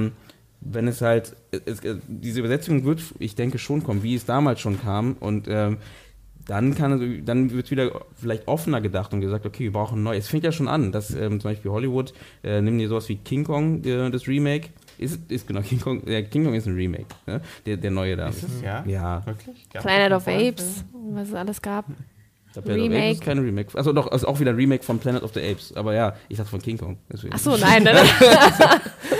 wenn es halt, es, diese Übersetzung wird, ich denke, schon kommen, wie es damals schon kam. Und ähm, dann kann dann wird wieder vielleicht offener gedacht und gesagt, okay, wir brauchen neu. Es fängt ja schon an, dass ähm, zum Beispiel Hollywood, äh, nimm dir sowas wie King Kong, äh, das Remake. Ist, ist genau, [LAUGHS] King Kong, äh, King Kong ist ein Remake, ne? der, der neue da. Ist es? Ja? Ja. Wirklich? Planet of Apes, was es alles gab. Remake. of Apes ist kein Remake. Also doch, also auch wieder ein Remake von Planet of the Apes. Aber ja, ich dachte von King Kong. Deswegen. Ach so, nein. Ne? [LAUGHS]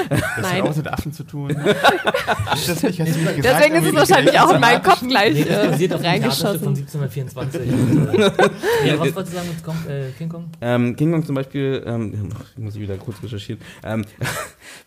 das hat auch mit Affen zu tun. das nicht, hast du gesagt, Deswegen ist es wahrscheinlich auch in meinen Kopf gleich nee, das basiert auf reingeschossen. von 1724. [LAUGHS] ja, was wolltest du sagen mit Kong, äh, King Kong? Ähm, King Kong zum Beispiel, ähm, [LAUGHS] muss ich wieder kurz recherchieren. Ähm,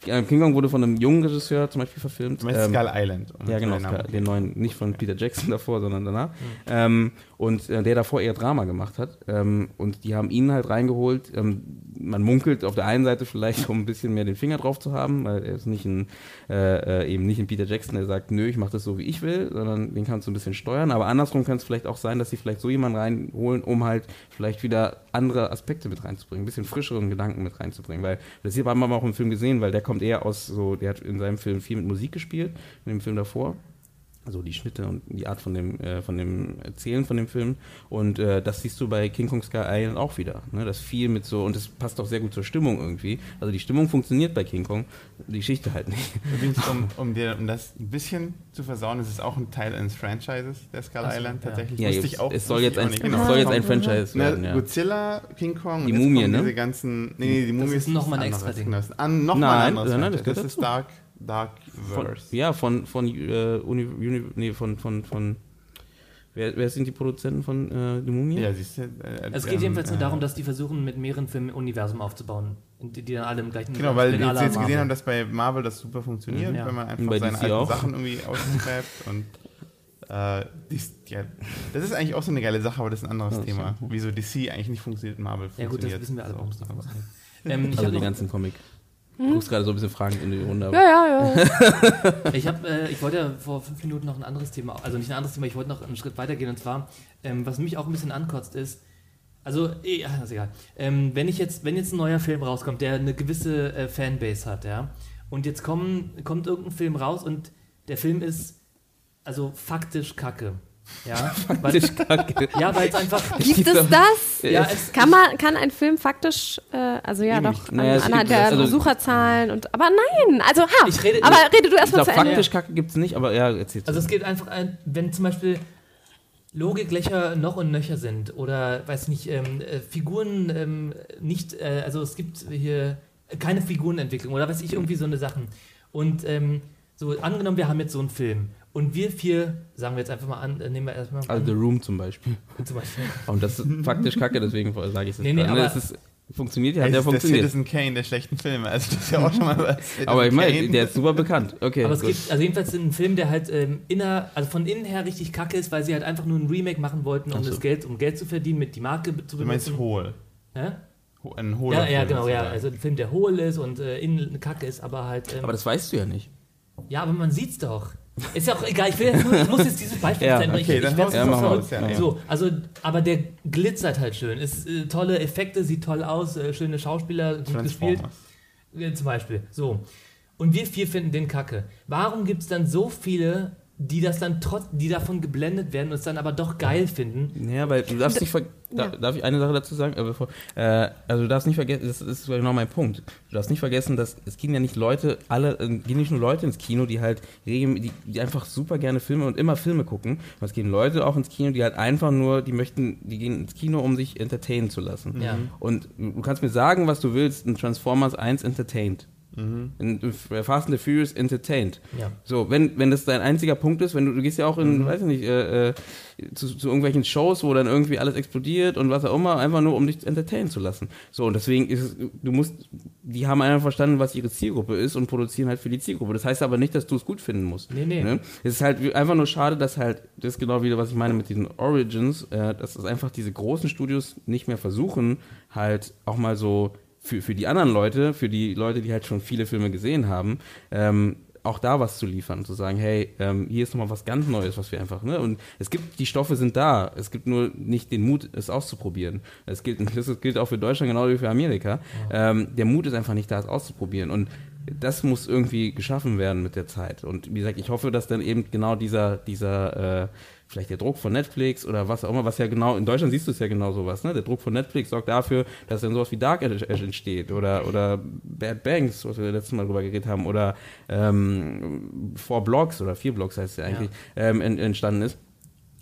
King Kong wurde von einem jungen Regisseur zum Beispiel verfilmt. Meinst ähm, Skull Island. Ja, genau, den neuen, nicht von Peter Jackson davor, sondern danach. Mhm. und äh, der davor eher Drama gemacht hat. Ähm, und die haben ihn halt reingeholt. Ähm, man munkelt auf der einen Seite vielleicht, um ein bisschen mehr den Finger drauf zu haben, weil er ist nicht ein, äh, äh eben nicht ein Peter Jackson, der sagt, nö, ich mache das so, wie ich will, sondern den kannst du ein bisschen steuern. Aber andersrum kann es vielleicht auch sein, dass sie vielleicht so jemanden reinholen, um halt vielleicht wieder andere Aspekte mit reinzubringen, ein bisschen frischeren Gedanken mit reinzubringen. Weil das hier haben wir auch im Film gesehen, weil der kommt eher aus so, der hat in seinem Film viel mit Musik gespielt, in dem Film davor also die Schnitte und die Art von dem, äh, von dem Erzählen von dem Film. Und äh, das siehst du bei King Kong Sky Island auch wieder. Ne? Das viel mit so, und das passt auch sehr gut zur Stimmung irgendwie. Also die Stimmung funktioniert bei King Kong, die Geschichte halt nicht. [LAUGHS] Übrigens, um, [LAUGHS] um, dir, um das ein bisschen zu versauen, ist es auch ein Teil eines Franchises, der Skull so, Island tatsächlich. Ja, jetzt, ich auch, es soll jetzt ein, genau. es soll jetzt ein Franchise werden. Ja. Godzilla, King Kong, die Mumie, ne? Diese ganzen, nee, nee, die Mumie ist, nochmal ein extra Ding. An, noch nein, mal ein nein, das, das ist Dark Dark Verse. Von, ja, von, von, äh, Uni, Uni, nee, von, von, von wer, wer sind die Produzenten von äh, The Mumie? Ja, siehst du. Äh, es geht ähm, jedenfalls nur darum, dass die versuchen, mit mehreren Filmen Universum aufzubauen, die, die dann alle im gleichen Genau, weil wir jetzt gesehen haben, dass bei Marvel das super funktioniert, mhm, ja. wenn man einfach seine alten auch. Sachen irgendwie ausgräbt und Äh, dies, ja, das ist eigentlich auch so eine geile Sache, aber das ist ein anderes Ja, Thema. Wieso DC eigentlich nicht funktioniert, Marvel Ja gut, funktioniert. das wissen wir alle, So, warum es nicht aber- funktioniert. Ähm, ich Also habe die noch- ganzen Comic. Du guckst gerade so ein bisschen fragend in die Runde. Ja, ja, ja. [LAUGHS] Ich, hab, äh, ich wollte ja vor fünf Minuten noch ein anderes Thema, also nicht ein anderes Thema, ich wollte noch einen Schritt weitergehen und zwar, ähm, was mich auch ein bisschen ankotzt ist, also, eh, ja, ist egal. Ähm, wenn ich jetzt, wenn jetzt ein neuer Film rauskommt, der eine gewisse äh, Fanbase hat, ja, und jetzt kommen, kommt irgendein Film raus und der Film ist also faktisch kacke. Ja, [LAUGHS] weil, [LAUGHS] ja, weil es einfach. [LAUGHS] Gibt es das? Ja, es, Kann man, kann ein Film faktisch, äh, also ja Eben. doch, Naja, anhand der also- Besucherzahlen und, aber nein, also ha, Ich rede- aber rede du erstmal zu Ende. faktisch kacke gibt es nicht, aber ja, erzähl's. Also es geht einfach, ein, wenn zum Beispiel Logiklöcher noch und nöcher sind oder, weiß nicht, ähm, äh, Figuren ähm, nicht, äh, also es gibt hier keine Figurenentwicklung oder weiß ich, irgendwie so eine Sachen. Und ähm, so angenommen, wir haben jetzt so einen Film und wir vier, sagen wir jetzt einfach mal an, äh, nehmen wir erstmal an, also The Room zum Beispiel. [LAUGHS] zum Beispiel. Und das ist faktisch kacke, deswegen sage ich es Nee, nee, ne? aber- Es ist, funktioniert Ja, hat ja das ist funktioniert. Citizen Kane der schlechten Filme. Also das ist ja auch schon mal was. [LAUGHS] Aber ich meine, der ist super bekannt. Okay, Aber es gut. gibt, also jedenfalls ein Film, der halt ähm, inner, also von innen her richtig kacke ist, weil sie halt einfach nur ein Remake machen wollten, um so. das Geld, um Geld zu verdienen, mit die Marke zu Du meinst benutzen. hohl. Hä? Ein hohler Ja, ja, Film, genau, ja. Also ein Film, der hohl ist und äh, innen eine Kacke ist, aber halt. Ähm, aber das weißt du ja nicht. ja, aber man sieht's doch. Ist ja auch egal, ich, will jetzt nur, ich muss jetzt dieses Beispiel Ja, zeigen, okay, ich, ich haus- ja, verrückt. ja, ja. So, also, aber der glitzert halt schön. Ist äh, tolle Effekte, sieht toll aus, äh, schöne Schauspieler, gut gespielt. Äh, Zum Beispiel. So. Und wir vier finden den Kacke. Warum gibt es dann so viele, die das dann trotz, die davon geblendet werden und es dann aber doch geil finden? Ja, weil du darfst nicht ver da, Ja. Darf ich eine Sache dazu sagen? Äh, bevor, äh, also du darfst nicht vergessen, das ist genau mein Punkt. Du darfst nicht vergessen, dass es gehen ja nicht Leute, alle, äh, gehen nicht nur Leute ins Kino, die halt die, die einfach super gerne Filme und immer Filme gucken. Aber es gehen Leute auch ins Kino, die halt einfach nur, die möchten, die gehen ins Kino, um sich entertainen zu lassen. Ja. Und du kannst mir sagen, was du willst, ein Transformers 1 entertained. In äh, Fast and the Furious entertained. Ja. So, wenn, wenn das dein einziger Punkt ist, wenn du, du gehst ja auch in, weiß ich nicht, äh, äh, zu, zu irgendwelchen Shows, wo dann irgendwie alles explodiert und was auch immer, einfach nur, um dich entertainen zu lassen. So, und deswegen ist es, du musst, die haben einfach verstanden, was ihre Zielgruppe ist und produzieren halt für die Zielgruppe. Das heißt aber nicht, dass du es gut finden musst. Nee, nee. Ne? Es ist halt einfach nur schade, dass halt, das ist genau wieder, was ich meine mit diesen Origins, äh, dass es einfach diese großen Studios nicht mehr versuchen, halt auch mal so für, für die anderen Leute, für die Leute, die halt schon viele Filme gesehen haben, ähm, auch da was zu liefern, zu sagen, hey, ähm, hier ist nochmal was ganz Neues, was wir einfach, ne? Und es gibt, die Stoffe sind da, es gibt nur nicht den Mut, es auszuprobieren. Es gilt, [LAUGHS] das gilt auch für Deutschland genau wie für Amerika. Ähm, der Mut ist einfach nicht da, es auszuprobieren. Und das muss irgendwie geschaffen werden mit der Zeit. Und wie gesagt, ich hoffe, dass dann eben genau dieser, dieser, äh, vielleicht der Druck von Netflix oder was auch immer, was ja genau, in Deutschland siehst du es ja genau sowas, ne? Der Druck von Netflix sorgt dafür, dass dann sowas wie Dark Age entsteht oder, oder Bad Banks, was wir letztes Mal drüber geredet haben, oder ähm, Four Blocks oder vier Blocks heißt es ja eigentlich, ähm, en, entstanden ist.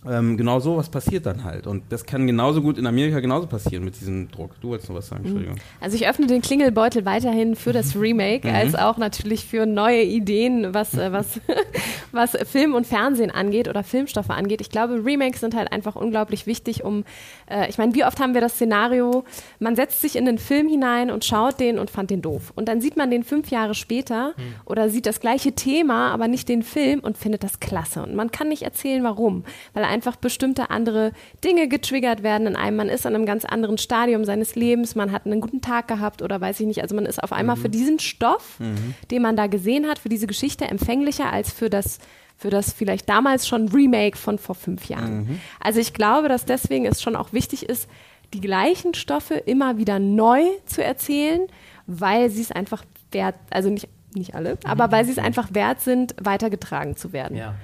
Ähm, genau so was passiert dann halt. Und das kann genauso gut in Amerika genauso passieren mit diesem Druck. Du wolltest noch was sagen, Entschuldigung. Also ich öffne den Klingelbeutel weiterhin für das Remake, Mhm. als auch natürlich für neue Ideen, was, äh, was, [LAUGHS] was Film und Fernsehen angeht oder Filmstoffe angeht. Ich glaube, Remakes sind halt einfach unglaublich wichtig, um, äh, ich meine, wie oft haben wir das Szenario, man setzt sich in den Film hinein und schaut den und fand den doof. Und dann sieht man den fünf Jahre später oder sieht das gleiche Thema, aber nicht den Film und findet das klasse. Und man kann nicht erzählen, warum, weil einfach bestimmte andere Dinge getriggert werden in einem. Man ist an einem ganz anderen Stadium seines Lebens, man hat einen guten Tag gehabt oder weiß ich nicht. Also man ist auf einmal für diesen Stoff, den man da gesehen hat, für diese Geschichte empfänglicher als für das für das vielleicht damals schon Remake von vor fünf Jahren. Also ich glaube, dass deswegen es schon auch wichtig ist, die gleichen Stoffe immer wieder neu zu erzählen, weil sie es einfach wert, also nicht, nicht alle, aber weil sie es einfach wert sind, weitergetragen zu werden. Ja.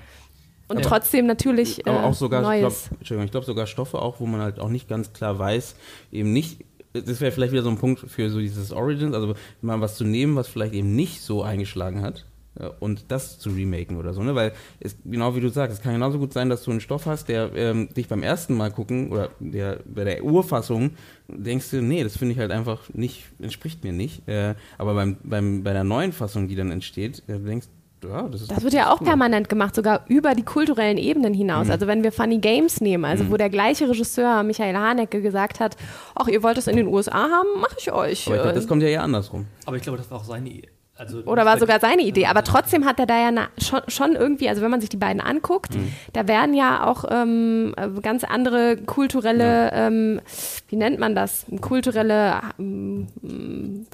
Und Ja. trotzdem natürlich äh, aber auch sogar, ich glaube, Neues. Entschuldigung, ich glaube sogar Stoffe auch, wo man halt auch nicht ganz klar weiß, eben nicht, das wäre vielleicht wieder so ein Punkt für so dieses Origins, also mal was zu nehmen, was vielleicht eben nicht so eingeschlagen hat äh, und das zu remaken oder so, ne? Weil es, genau wie du sagst, es kann genauso gut sein, dass du einen Stoff hast, der ähm, dich beim ersten Mal gucken oder der bei der Urfassung denkst du, nee, das finde ich halt einfach nicht, entspricht mir nicht. Äh, aber beim, beim, bei der neuen Fassung, die dann entsteht, äh, denkst ja, das ist Das wird ja auch cool. permanent gemacht, sogar über die kulturellen Ebenen hinaus. Mhm. Also wenn wir Funny Games nehmen, also wo der gleiche Regisseur Michael Haneke gesagt hat, ach, ihr wollt es in den USA haben, mache ich euch. Aber ich glaub, das kommt ja eher andersrum. Aber ich glaube, das war auch seine, Also Oder war sogar seine Idee. Aber trotzdem hat er da ja na, schon, schon irgendwie, also wenn man sich die beiden anguckt, Mhm. da werden ja auch ähm, äh, ganz andere kulturelle, ähm, wie nennt man das? Kulturelle, ähm, ähm,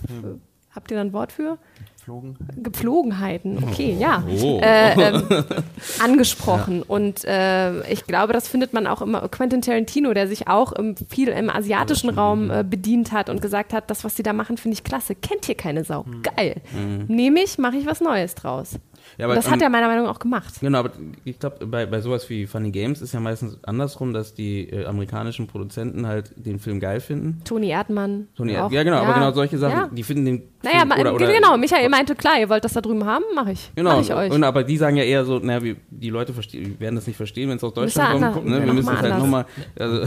habt ihr da ein Wort für? Flogen. Gepflogenheiten, okay, ja. Oh. Äh, ähm, [LAUGHS] angesprochen. Und äh, ich glaube, das findet man auch immer. Quentin Tarantino, der sich auch im, viel im asiatischen Raum äh, bedient hat und gesagt hat, das, was sie da machen, finde ich klasse. Kennt hier keine Sau. Geil. Nehme ich, mache ich was Neues draus. Ja, und das ähm, hat er meiner Meinung nach auch gemacht. Genau, aber ich glaube, bei, bei sowas wie Funny Games ist ja meistens andersrum, dass die äh, amerikanischen Produzenten halt den Film geil finden. Toni Erdmann. Tony, auch. ja, genau, aber genau solche Sachen, Ja. die finden den Naja, Film, oder, oder, genau, Michael meinte, klar, ihr wollt das da drüben haben, mache ich. Genau, Mach ich euch. Und, aber die sagen ja eher so, naja, wie, die Leute verstehen, werden das nicht verstehen, wenn es aus Deutschland kommt. anders- Ne? Wir müssen es halt nochmal, also,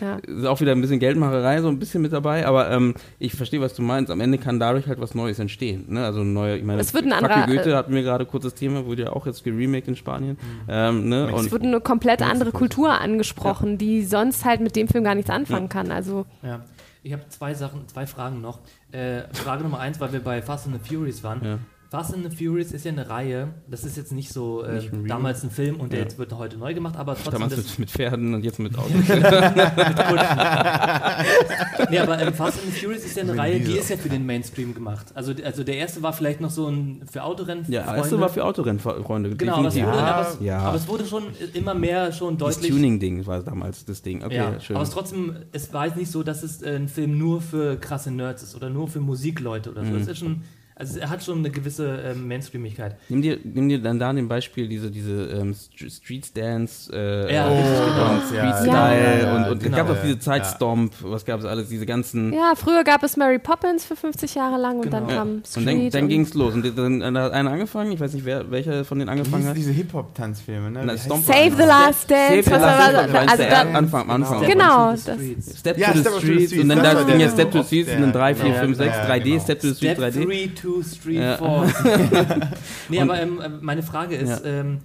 Ja. [LAUGHS] ist auch wieder ein bisschen Geldmacherei, so ein bisschen mit dabei, aber ähm, ich verstehe, was du meinst. Am Ende kann dadurch halt was Neues entstehen. Ne? Also ein neuer, ich meine, Es wird ein anderer, Goethe äh, hatten wir gerade kurzes Thema, wurde ja auch jetzt geremaked in Spanien. Ähm, ne? Es wird eine komplett andere. Kultur angesprochen, die sonst halt mit dem Film gar nichts anfangen kann. Also Ja. Ich habe zwei Sachen, zwei Fragen noch. Äh, Frage Nummer eins, weil wir bei Fast and the Furious waren. Fast and the Furious ist ja eine Reihe. Das ist jetzt nicht so äh, Nicht damals ein Film und der Ja. jetzt wird heute neu gemacht, aber trotzdem damals das, mit, mit Pferden und jetzt mit Autos. [LAUGHS] Nee, aber ähm, Fast and the Furious ist ja eine Vin Reihe, die Diesel. ist ja für den Mainstream gemacht. Also, also der erste war vielleicht noch so ein für Autorennen. ja, das erste war für Autorennfreunde. Genau, aber es, wurde, Ja, aber, es, ja. aber es wurde schon immer mehr schon Das deutlich. Tuning-Ding war damals das Ding. Okay, ja, schön. aber es trotzdem, es war jetzt nicht so, dass es äh, ein Film nur für krasse Nerds ist oder nur für Musikleute oder so. Mhm. Es ist schon, also er hat schon eine gewisse ähm, Mainstreamigkeit. Nimm dir, nimm dir dann da den Beispiel diese, diese ähm, St- Street Dance äh, Ja, und richtig, genau. Street Ja, Style ja, ja, und, und genau. es gab auch diese Ja. Zeitstomp, was gab es alles, diese ganzen ja, früher gab es Mary Poppins für 50 Jahre lang und dann Genau. kam und Street. dann, dann ging es los und dann, dann hat einer angefangen, ich weiß nicht wer, welcher von denen angefangen Diese, hat. diese Hip-Hop-Tanzfilme, ne? Stomp-? Save the Last Dance. Save the was Last war- Dance, also der da, Anfang, Anfang. Step Genau, to the das- Streets. Step to the Step to the Streets und dann ging ja Step to the Streets und dann 3, 4, genau. 5, 6, Ja, 3D, genau. Step to the Streets 3D. 3, 2, Street Ja. 4. [LAUGHS] nee, Und- aber ähm, äh, meine Frage ist, ähm,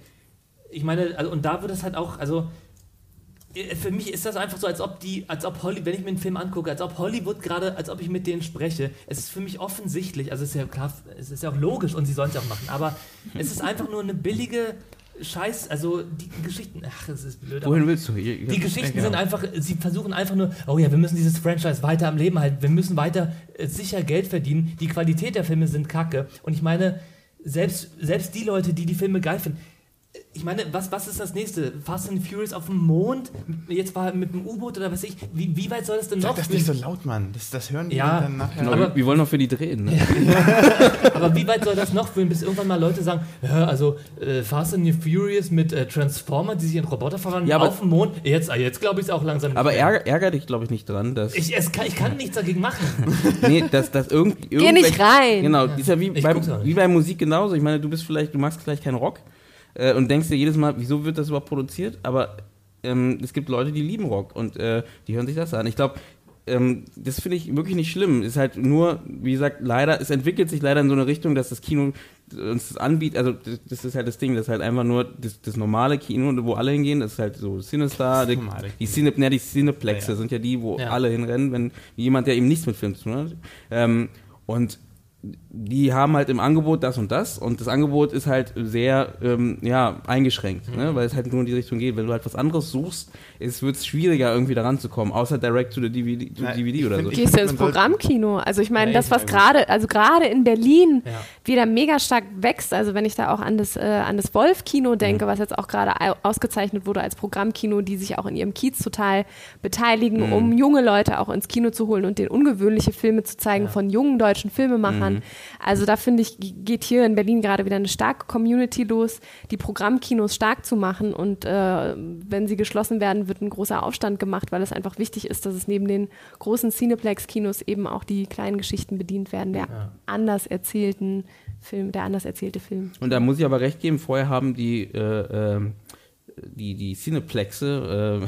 ich meine, also, und da wird es halt auch, also äh, für mich ist das einfach so, als ob die, als ob Hollywood, wenn ich mir einen Film angucke, als ob Hollywood gerade, als ob ich mit denen spreche. Es ist für mich offensichtlich, also es ist ja klar, es ist ja auch logisch und sie sollen es auch machen, aber es ist einfach nur eine billige Scheiß, also die Geschichten, ach, es ist blöd. Wohin willst du? Hier- hier- die Geschichten genau. sind einfach, sie versuchen einfach nur, oh ja, wir müssen dieses Franchise weiter am Leben halten, wir müssen weiter äh, sicher Geld verdienen, die Qualität der Filme sind kacke. Und ich meine, selbst, selbst die Leute, die die Filme geil finden, ich meine, was, was ist das nächste? Fast and Furious auf dem Mond? Jetzt war mit dem U-Boot oder was weiß ich. Wie, wie weit soll das denn noch? Sag das nicht so laut, Mann. Das, das hören die Ja, dann nachher. Genau, aber- wir, wir wollen noch für die drehen. Ne? [LAUGHS] Aber wie weit soll das noch führen, bis irgendwann mal Leute sagen, ja, also äh, Fast and Furious mit äh, Transformer, die sich in Roboter verwandeln, Ja, auf dem Mond? Jetzt, ah, jetzt glaube ich es auch langsam. Aber ärger, ärger dich, glaube ich, nicht dran, dass. ich, es kann, ich kann nichts dagegen machen. [LAUGHS] nee, dass, dass irgend, Geh nicht rein. Genau, ist ja wie, Ich bei, wie bei Musik genauso. Ich meine, du bist vielleicht, du magst vielleicht keinen Rock äh, und denkst dir jedes Mal, wieso wird das überhaupt produziert? Aber ähm, es gibt Leute, die lieben Rock und äh, die hören sich das an. Ich glaube, ähm, das finde ich wirklich nicht schlimm. Ist halt nur, wie gesagt, leider, es entwickelt sich leider in so eine Richtung, dass das Kino uns das anbietet, also das, das ist halt das Ding, das ist halt einfach nur das, das normale Kino, wo alle hingehen, das ist halt so Cinestar, die, die, Cine, ne, die Cineplexe Ja, ja. sind ja die, wo Ja. alle hinrennen, wenn jemand, der eben nichts mit Film zu tun hat. Ähm, und die haben halt im Angebot das und das und das Angebot ist halt sehr ähm, ja, eingeschränkt, ne? weil es halt nur in die Richtung geht. Wenn du halt was anderes suchst, wird es schwieriger irgendwie da ranzukommen, außer direct to the DVD, to Ja, DVD oder find- so. ich- Gehst du ins Programmkino? Also ich meine, Ja, das, was gerade, also gerade in Berlin Ja. wieder mega stark wächst, also wenn ich da auch an das, äh, an das Wolf-Kino denke, was jetzt auch gerade au- ausgezeichnet wurde als Programmkino, die sich auch in ihrem Kiez total beteiligen, um junge Leute auch ins Kino zu holen und denen ungewöhnliche Filme zu zeigen von jungen deutschen Filmemachern. Also da finde ich, geht hier in Berlin gerade wieder eine starke Community los, die Programmkinos stark zu machen und äh, wenn sie geschlossen werden, wird ein großer Aufstand gemacht, weil es einfach wichtig ist, dass es neben den großen Cineplex-Kinos eben auch die kleinen Geschichten bedient werden, der Ja. anders erzählten Film, der anders erzählte Film. Und da muss ich aber recht geben, vorher haben die, äh, ähm, die, die Cineplexe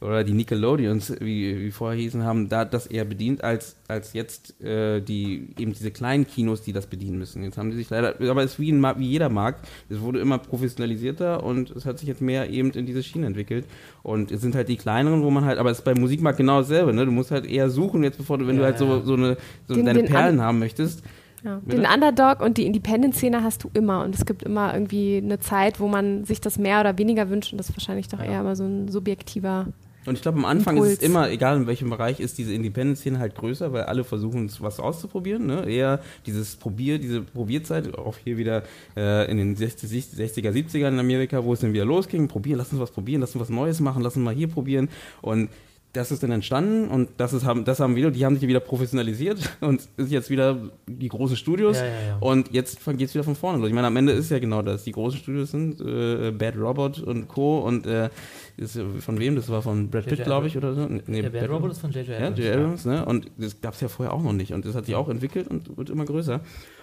äh, [LAUGHS] oder die Nickelodeons, wie, wie vorher hießen, haben da das eher bedient als, als jetzt äh, die eben diese kleinen Kinos, die das bedienen müssen. Jetzt haben die sich leider, aber es ist wie, ein, wie jeder Markt, es wurde immer professionalisierter und es hat sich jetzt mehr eben in diese Schiene entwickelt. Und es sind halt die kleineren, wo man halt, aber es ist beim Musikmarkt genau dasselbe, ne? Du musst halt eher suchen, jetzt bevor du, wenn du Ja, halt so, so eine so Den- deine den Perlen haben möchtest. Ja. Den Underdog und die Independent-Szene hast du immer und es gibt immer irgendwie eine Zeit, wo man sich das mehr oder weniger wünscht und das ist wahrscheinlich doch Ja. eher immer so ein subjektiver. Und ich glaube, am Anfang Impuls. ist es immer, egal in welchem Bereich, ist diese Independent-Szene halt größer, weil alle versuchen, was auszuprobieren. Ne? Eher dieses Probier, diese Probierzeit, auch hier wieder äh, in den 60, 60er, 70er in Amerika, wo es dann wieder losging, probieren, lass uns was probieren, lass uns was Neues machen, lass uns mal hier probieren. Und das ist dann entstanden und das ist haben das haben wieder die haben sich wieder professionalisiert [LAUGHS] und ist jetzt wieder die großen Studios Ja, ja, ja. und jetzt geht es wieder von vorne los. Ich meine, am Ende ist ja genau das. Die großen Studios sind äh, Bad Robot und Co. und äh, ist, von wem? Das war von Brad Pitt, glaube ich, oder so. Nee, Der Bad Bad Robot ist von J.J. ja, Abrams. J. Abrams, ne? Und das gab es ja vorher auch noch nicht. Und das hat sich auch entwickelt und wird immer größer.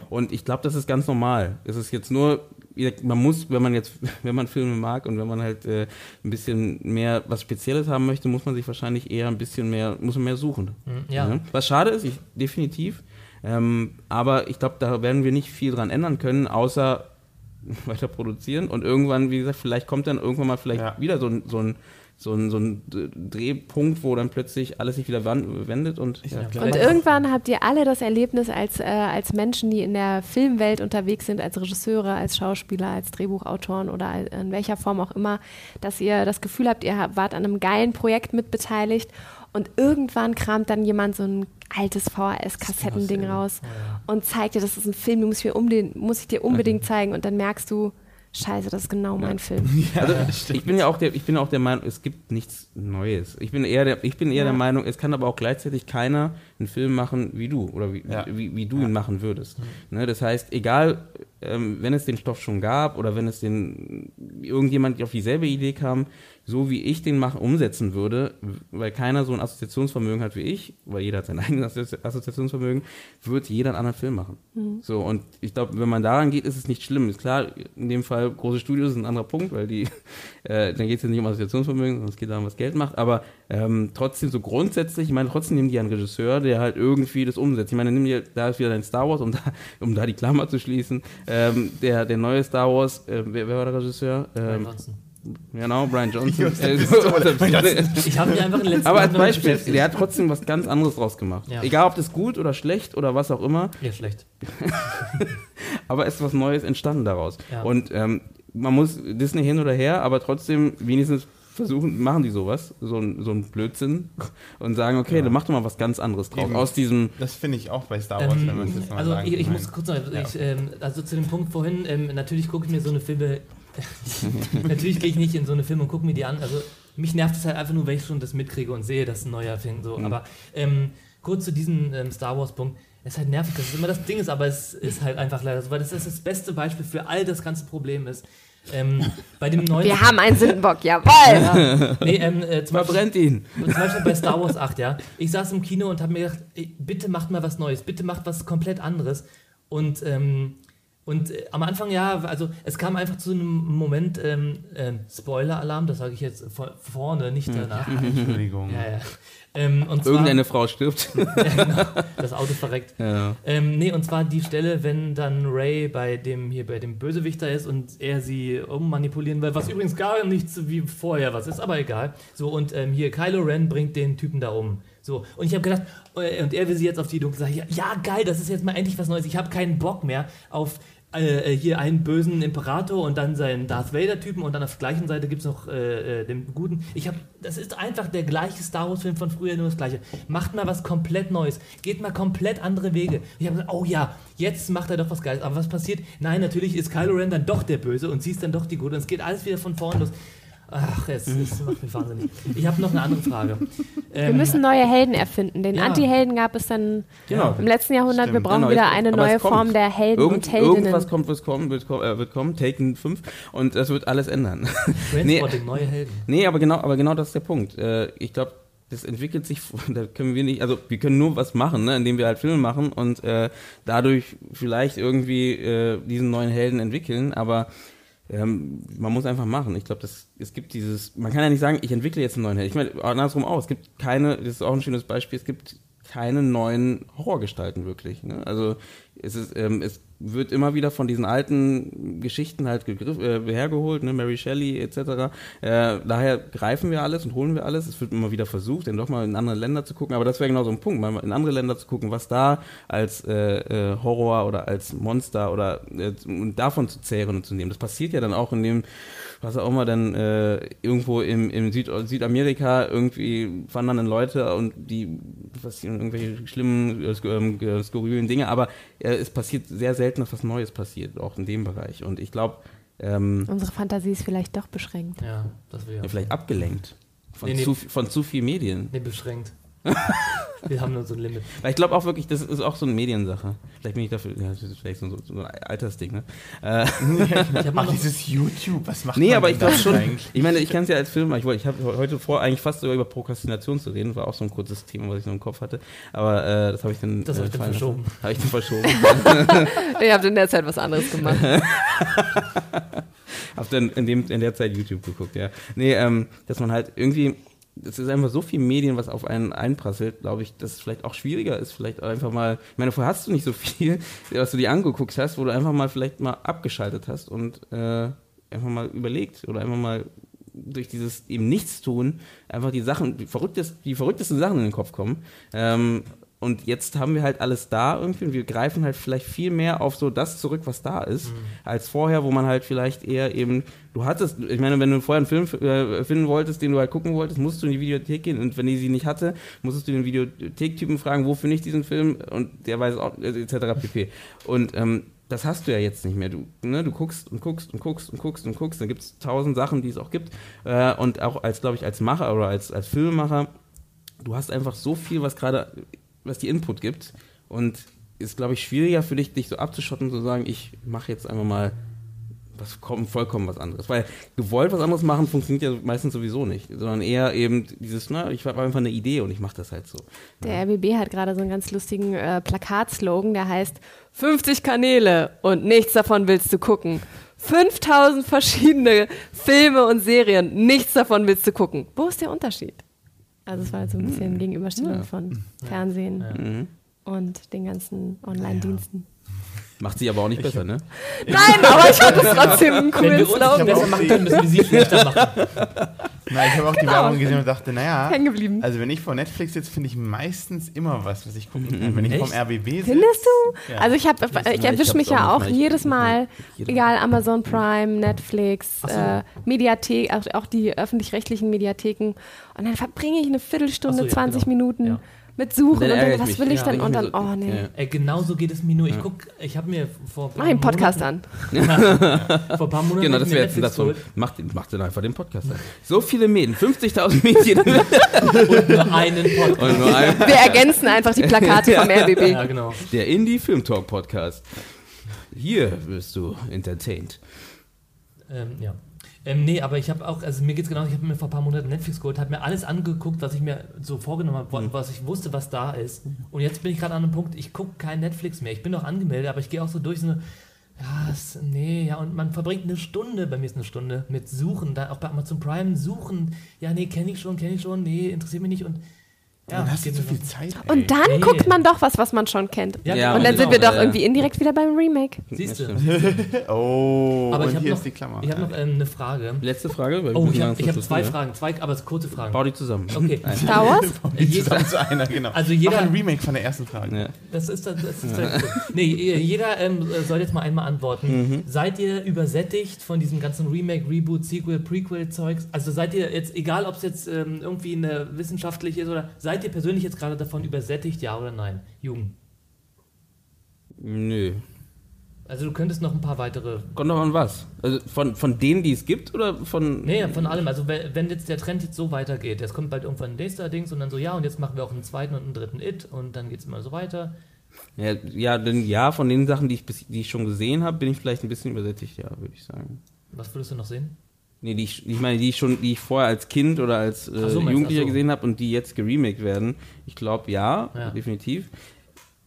Und ich glaube, das ist ganz normal. Es ist jetzt nur, man muss, wenn man jetzt, [LAUGHS] wenn man Filme mag und wenn man halt äh, ein bisschen mehr was Spezielles haben möchte, muss man sich wahrscheinlich eher ein bisschen mehr, muss man mehr suchen. Mhm, Ja. Ne? Was schade ist, ich, definitiv. Ähm, aber ich glaube, da werden wir nicht viel dran ändern können, außer [LAUGHS] weiter produzieren. Und irgendwann, wie gesagt, vielleicht kommt dann irgendwann mal vielleicht Ja. wieder so ein, so ein so ein, so ein Drehpunkt, wo dann plötzlich alles sich wieder wendet und ja. Und irgendwann habt ihr alle das Erlebnis als, äh, als Menschen, die in der Filmwelt unterwegs sind, als Regisseure, als Schauspieler, als Drehbuchautoren oder in welcher Form auch immer, dass ihr das Gefühl habt, ihr wart an einem geilen Projekt mitbeteiligt und irgendwann kramt dann jemand so ein altes VHS-Kassettending raus ja, und zeigt dir, das ist ein Film, den muss ich, mir unbedingt, muss ich dir unbedingt zeigen und dann merkst du, scheiße, das ist genau mein Film. [LAUGHS] Also ich bin ja auch der, ich bin auch der Meinung, es gibt nichts Neues. Ich bin eher der, ich bin eher Ja. der Meinung, es kann aber auch gleichzeitig keiner einen Film machen wie du oder wie, Ja. wie, wie du ihn machen würdest. Ne, das heißt, egal, ähm, wenn es den Stoff schon gab oder wenn es den irgendjemand auf dieselbe Idee kam, so wie ich den machen, umsetzen würde, weil keiner so ein Assoziationsvermögen hat wie ich, weil jeder hat sein [LAUGHS] eigenes Assozi- Assoziationsvermögen, wird jeder einen anderen Film machen. So, und ich glaube, wenn man daran geht, ist es nicht schlimm. Ist klar, in dem Fall große Studios ist ein anderer Punkt, weil die, [LAUGHS] äh, dann geht es ja nicht um Assoziationsvermögen, sondern es geht darum, was Geld macht. Aber ähm, trotzdem so grundsätzlich, ich meine, trotzdem nehmen die einen Regisseur, der halt irgendwie das umsetzt. Ich meine, nimm dir, da ist wieder dein Star Wars, um da, um da die Klammer zu schließen. Ähm, der, der neue Star Wars, äh, wer, wer war der Regisseur? Ähm, Johnson. genau, Brian [LAUGHS] Johnson. Äh, [LAUGHS] ist so- Ich habe einfach in letzten aber als Beispiel, der hat trotzdem was ganz anderes draus gemacht. Ja. Egal, ob das gut oder schlecht oder was auch immer, Ja, schlecht. [LAUGHS] aber es ist was Neues entstanden daraus. Ja. Und ähm, man muss Disney hin oder her, aber trotzdem wenigstens versuchen, machen die sowas, so ein, so ein Blödsinn und sagen, okay, Ja. dann mach doch mal was ganz anderes draus. Eben. Aus diesem, Das finde ich auch bei Star Wars, wenn man es jetzt mal also sagen ich, ich muss kurz noch, Ja. ich, ähm, also zu dem Punkt vorhin, ähm, natürlich gucke ich mir so eine Filme, [LAUGHS] natürlich gehe ich nicht in so eine Filme und gucke mir die an, also mich nervt es halt einfach nur, wenn ich schon das mitkriege und sehe, dass ein neuer Film so, Mhm. aber ähm, kurz zu diesem ähm, Star Wars Punkt, es ist halt nervig, dass es immer das Ding ist, aber es ist halt einfach leider so, weil das ist das beste Beispiel für all das ganze Problem ist. Ähm, bei dem neuen Wir haben einen Sündenbock, jawohl! ja, nee, ähm, äh, zum Beispiel, verbrennt ihn. zum Beispiel bei Star Wars 8, ja. Ich saß im Kino und habe mir gedacht, ey, bitte macht mal was Neues, bitte macht was komplett anderes. Und, ähm, und äh, am Anfang, ja, also es kam einfach zu einem Moment, ähm, ähm, Spoiler-Alarm, das sage ich jetzt vor, vorne, nicht danach. [LAUGHS] Entschuldigung. Ja, ja. Ähm, und zwar, Irgendeine Frau stirbt. [LAUGHS] ja, genau, das Auto verreckt. ja. Ähm, nee, und zwar die Stelle, wenn dann Ray bei dem hier bei dem Bösewichter ist und er sie ummanipulieren will, was übrigens gar nichts wie vorher was ist, aber egal. So, und ähm, hier Kylo Ren bringt den Typen da um. So, und ich habe gedacht, äh, und er will sie jetzt auf die dunkle Seite. Ja, ja, geil, das ist jetzt mal endlich was Neues. Ich habe keinen Bock mehr auf äh, äh, hier einen bösen Imperator und dann seinen Darth Vader-Typen und dann auf der gleichen Seite gibt es noch äh, äh, den guten. Ich habe, das ist einfach der gleiche Star Wars-Film von früher, nur das gleiche. Macht mal was komplett Neues. Geht mal komplett andere Wege. Ich habe gesagt, oh ja, jetzt macht er doch was Geiles. Aber was passiert? Nein, natürlich ist Kylo Ren dann doch der Böse und sie ist dann doch die Gute und es geht alles wieder von vorn los. Ach, es, es macht mich wahnsinnig. Ich habe noch eine andere Frage. Wir Ähm, müssen neue Helden erfinden. Den Ja. Anti-Helden gab es dann Genau. im letzten Jahrhundert. Wir Stimmt. brauchen Genau, wieder jetzt- eine neue. Form der Helden Irgend, und Heldinnen. irgendwas kommt, was kommen, wird, äh, wird kommen, Taken 5 und das wird alles ändern. Transporting, neue Helden. Nee, aber genau, aber genau das ist der Punkt. Äh, ich glaube, das entwickelt sich, [LAUGHS] da können wir nicht, also wir können nur was machen, ne, indem wir halt Filme machen und äh, dadurch vielleicht irgendwie äh, diesen neuen Helden entwickeln, aber ähm, man muss einfach machen. Ich glaube, es gibt dieses, man kann ja nicht sagen, ich entwickle jetzt einen neuen Helden. Ich meine, andersrum auch, es gibt keine, das ist auch ein schönes Beispiel, es gibt keine neuen Horrorgestalten wirklich. Ne? Also es ist, ähm, es wird immer wieder von diesen alten Geschichten halt gegriff, äh, hergeholt, ne, Mary Shelley etc. Äh, daher greifen wir alles und holen wir alles. Es wird immer wieder versucht, dann doch mal in andere Länder zu gucken. Aber das wäre genau so ein Punkt, mal in andere Länder zu gucken, was da als äh, äh, Horror oder als Monster oder äh, davon zu zehren und zu nehmen. Das passiert ja dann auch in dem was auch immer dann äh, irgendwo im, im Süd Südamerika irgendwie wandern dann Leute und die was irgendwelche schlimmen, äh, ähm, äh, skurrilen Dinge, aber äh, es passiert sehr selten, dass was Neues passiert, auch in dem Bereich. Und ich glaube, ähm, Unsere Fantasie ist vielleicht doch beschränkt. Ja, das wäre ja, vielleicht abgelenkt von, Nee, nee. Zu, von zu viel Medien. Nee, beschränkt. [LAUGHS] Wir haben nur so ein Limit. Weil ich glaube auch wirklich, das ist auch so eine Mediensache. Vielleicht bin ich dafür, ja, das ist vielleicht so, so, ein Altersding, ne? Äh, [LAUGHS] Ich Ach, dieses YouTube, was macht Nee, man aber denn ich glaube schon, eigentlich? ich meine, ich kann es ja als Film, ich, wollte- ich habe heute vor, eigentlich fast sogar über Prokrastination zu reden, war auch so ein kurzes Thema, was ich noch im Kopf hatte, aber äh, das habe ich dann Das äh, hab ich dann verschoben. Habe ich dann verschoben. [LAUGHS] Ihr habt in der Zeit was anderes gemacht. Hab dann in, dem, in der Zeit YouTube geguckt, ja. Nee, ähm, dass man halt irgendwie, es ist einfach so viel Medien, was auf einen einprasselt, glaube ich, dass es vielleicht auch schwieriger ist, vielleicht einfach mal, ich meine, vorher hast du nicht so viel, [LAUGHS] was du dir angeguckt hast, wo du einfach mal vielleicht mal abgeschaltet hast und äh, einfach mal überlegt oder einfach mal durch dieses eben Nichtstun einfach die Sachen, die, verrücktest, die verrücktesten Sachen in den Kopf kommen. Ähm, und jetzt haben wir halt alles da irgendwie und wir greifen halt vielleicht viel mehr auf so das zurück, was da ist, als vorher, wo man halt vielleicht eher eben, du hattest, ich meine, wenn du vorher einen Film äh, finden wolltest, den du halt gucken wolltest, musst du in die Videothek gehen und wenn die sie nicht hatte, musstest du den Videothektypen fragen, wo finde ich diesen Film und der weiß auch, äh, etc. pp. Und ähm, das hast du ja jetzt nicht mehr. Du, ne, du guckst und guckst und guckst und guckst und guckst. Da gibt es tausend Sachen, die es auch gibt. Äh, und auch als, glaube ich, als Macher oder als, als Filmemacher, du hast einfach so viel, was gerade, was die Input gibt. Und ist, glaube ich, schwieriger für dich, dich so abzuschotten und zu sagen, ich mache jetzt einfach mal was vollkommen was anderes. Weil gewollt was anderes machen funktioniert ja meistens sowieso nicht, sondern eher eben dieses, na, ich habe einfach eine Idee und ich mache das halt so. Der RBB hat gerade so einen ganz lustigen äh, Plakatslogan, der heißt 50 Kanäle und nichts davon willst du gucken. 5000 verschiedene Filme und Serien, nichts davon willst du gucken. Wo ist der Unterschied? Also es war halt so ein bisschen Gegenüberstellung Ja. von Fernsehen. Mhm. und den ganzen Online-Diensten. Macht sie aber auch nicht besser, ne? [LAUGHS] Nein, aber ich fand es trotzdem einen wenn coolen wir uns Slogan. besser machen können, müssen wir sie schlechter machen. [LAUGHS] Na, ich habe auch die Genau. Werbung gesehen und dachte, naja, Hängen geblieben. also wenn ich vor Netflix sitze, finde ich meistens immer was, was ich gucken kann. Wenn ich Echt? vom RBB sitze. Findest du? Ja. Also ich ich erwische mich ja auch auch jedes Mal, jeder- egal Amazon Prime, Netflix, so. äh, Mediathek, auch, auch die öffentlich-rechtlichen Mediatheken. Und dann verbringe ich eine Viertelstunde, so, ja, 20 genau. Minuten Ja. Mit Suchen Dann und ich was will ich Ja, denn? Und dann, so, oh nee. ja. Ey, genau so geht es mir nur. Ich Ja. guck, ich habe mir vor ein Mach den Podcast Monaten, an. [LAUGHS] Vor ein paar Monaten Genau, das wäre jetzt das von, geholt macht, macht dann einfach den Podcast an. So viele Medien, 50.000 Medien und nur einen Podcast. und nur ein, Wir ergänzen einfach die Plakate vom RBB. Ja, genau. der Indie Film Talk Podcast. Hier wirst du entertained. Ähm, ja. Ähm, nee, aber ich habe auch, also mir geht's genau, ich habe mir vor ein paar Monaten Netflix geholt, habe mir alles angeguckt, was ich mir so vorgenommen habe, Mhm. was ich wusste, was da ist. Und jetzt bin ich gerade an einem Punkt, ich gucke kein Netflix mehr. Ich bin noch angemeldet, aber ich gehe auch so durch so eine, ja, es, nee, ja, und man verbringt eine Stunde, bei mir ist eine Stunde, mit Suchen, da auch bei Amazon Prime suchen. Ja, nee, kenne ich schon, kenne ich schon, nee, interessiert mich nicht und ja, dann hast du zu viel. Zeit. ey. Und dann Nee. guckt man doch was, was man schon kennt. Ja, Ja, Und genau, dann sind wir genau. doch ja. irgendwie indirekt wieder beim Remake. Siehst du. [LAUGHS] Oh, Aber und ich habe hier noch, ist die Klammer. ich hab noch ähm, eine Frage. Letzte Frage. Oh, ich habe hab zwei Fragen, zwei, aber kurze? Fragen. Bau die zusammen. Okay. [LAUGHS] Star Wars? [LAUGHS] Zusammen zu einer, genau. Also jeder- Mach ein Remake von der ersten Frage. Ja. Das ist das, das ist das Nee, ihr- jeder ähm, soll jetzt mal einmal antworten. Seid ihr übersättigt von diesem ganzen Remake, Reboot, Sequel, Prequel-Zeugs? Also seid ihr jetzt, egal ob es jetzt ähm, irgendwie eine wissenschaftlich ist oder seid ihr persönlich jetzt gerade davon übersättigt, ja oder nein? Jugend. Nö. Also du könntest noch ein paar weitere. Kommt doch an was? Also von, von denen, die es gibt oder von. Nee, von allem. Also wenn jetzt der Trend jetzt so weitergeht, es kommt bald irgendwann ein nächster Dings und dann so, ja, und jetzt machen wir auch einen zweiten und einen dritten It und dann geht es immer so weiter. Ja, ja, denn ja, von den Sachen, die ich, bis, die ich schon gesehen habe, bin ich vielleicht ein bisschen übersättigt, ja, würde ich sagen. Was würdest du noch sehen? Nee, die ich, ich meine, die ich schon, die ich vorher als Kind oder als äh, so, Jugendlicher so. gesehen habe und die jetzt geremaked werden. Ich glaube, ja, Ja. definitiv.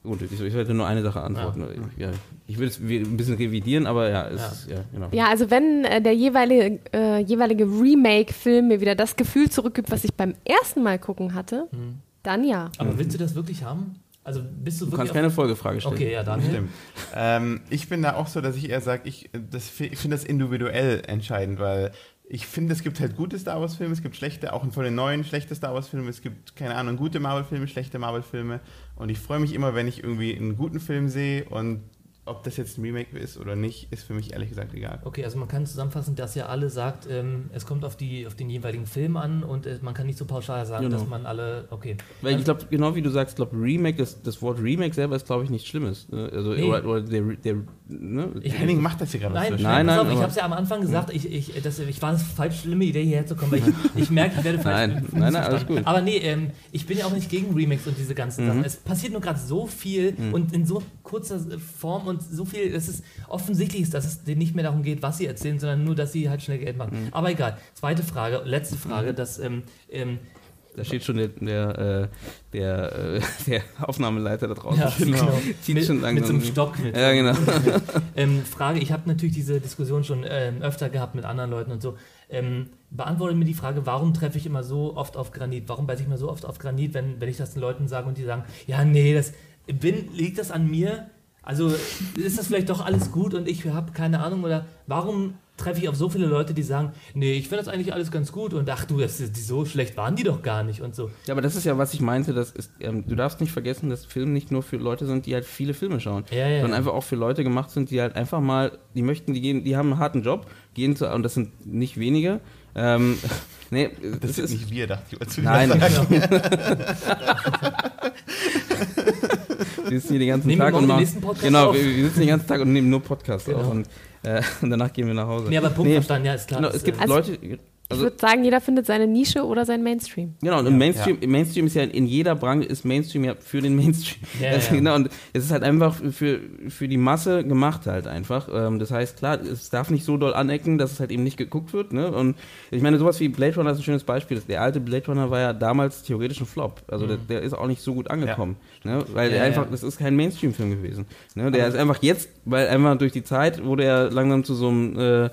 Gut, ich, ich werde nur eine Sache antworten. Ja. ich würde es ein bisschen revidieren, aber ja, es, ja. genau. Ja, also wenn äh, der jeweilige, äh, jeweilige Remake-Film mir wieder das Gefühl zurückgibt, was ich beim ersten Mal gucken hatte, Hm. dann ja. Aber willst du das wirklich haben? Also bist du Du wirklich kannst keine Folgefrage stellen. Okay, ja, dann. Stimmt. ähm, ich bin da auch so, dass ich eher sage, ich, das, ich finde das individuell entscheidend, weil ich finde, es gibt halt gute Star Wars-Filme, es gibt schlechte, auch von den neuen schlechte Star Wars-Filme, es gibt, keine Ahnung, gute Marvel-Filme, schlechte Marvel-Filme. Und ich freue mich immer, wenn ich irgendwie einen guten Film sehe und ob das jetzt ein Remake ist oder nicht, ist für mich ehrlich gesagt egal. Okay, also man kann zusammenfassen, dass ihr alle sagt, ähm, es kommt auf, die, auf den jeweiligen Film an und äh, man kann nicht so pauschal sagen, Genau. dass man alle, okay. Weil ich glaube, genau wie du sagst, glaube Remake, das, das Wort Remake selber ist, glaube ich, nichts Schlimmes. Ne? Also, Nee. oder, oder der, der ne? Ich- Henning macht das hier gerade Nein, so Nein, nein, auf, ich habe es ja am Anfang gesagt, ich, ich, das, ich war es falsch, schlimme Idee hierher zu kommen, weil ich, [LAUGHS] ich merke, ich werde falsch Nein, [LAUGHS] nein, nein, alles gut. Aber nee, ähm, ich bin ja auch nicht gegen Remakes und diese ganzen Mhm. Sachen. Es passiert nur gerade so viel und in so kurzer Form und so viel, es ist offensichtlich, ist, dass es denen nicht mehr darum geht, was sie erzählen, sondern nur, dass sie halt schnell Geld machen. Mhm. Aber egal. Zweite Frage, letzte Frage, dass ähm, ähm, Da steht schon der, der, äh, der, äh, [LAUGHS] der Aufnahmeleiter da draußen. ja, [LAUGHS] genau. Zieht mit, schon mit so langsam. einem Stock. Mit, Ja, genau. [LAUGHS] Ähm, Frage, ich habe natürlich diese Diskussion schon ähm, öfter gehabt mit anderen Leuten und so. Ähm, beantworte mir die Frage, warum treffe ich immer so oft auf Granit? Warum beiße ich immer so oft auf Granit, wenn, wenn ich das den Leuten sage und die sagen, ja, nee, das bin, liegt das an mir? Also ist das vielleicht doch alles gut und ich habe keine Ahnung? Oder warum treffe ich auf so viele Leute, die sagen, nee, ich finde das eigentlich alles ganz gut und ach du, das, die, so schlecht waren die doch gar nicht und so. Ja, aber das ist ja, was ich meinte, das ist, ähm, du darfst nicht vergessen, dass Filme nicht nur für Leute sind, die halt viele Filme schauen, Ja, ja. sondern einfach auch für Leute gemacht sind, die halt einfach mal, die möchten, die gehen, die haben einen harten Job, gehen zu, und das sind nicht wenige. Ähm, [LAUGHS] nee, Das das sind ist nicht wir, dachte ich. Nein. [LAUGHS] [LAUGHS] wir sitzen hier den ganzen Nehmen Tag und machen, genau, auf? wir, wir sitzen den ganzen Tag und nehmen nur Podcasts Genau. auf und, äh, [LAUGHS] und danach gehen wir nach Hause. Nee, aber Punkt Nee, verstanden, ja, ist klar. Genau, es gibt Also- Leute, Ich also würde sagen, jeder findet seine Nische oder sein Mainstream. Genau, und im Mainstream, im Mainstream ist ja in jeder Branche ist Mainstream ja für den Mainstream. Ja, [LAUGHS] also, ja. Genau, und es ist halt einfach für, für die Masse gemacht halt einfach. Ähm, das heißt, klar, es darf nicht so doll anecken, dass es halt eben nicht geguckt wird. Ne? Und ich meine, sowas wie Blade Runner ist ein schönes Beispiel. Der alte Blade Runner war ja damals theoretisch ein Flop. Also der, der ist auch nicht so gut angekommen. Ne? Weil Mhm. Ja, der einfach, ja. das ist kein Mainstream-Film gewesen. Ne? Der ist einfach jetzt, weil einfach durch die Zeit wurde er langsam zu so einem äh,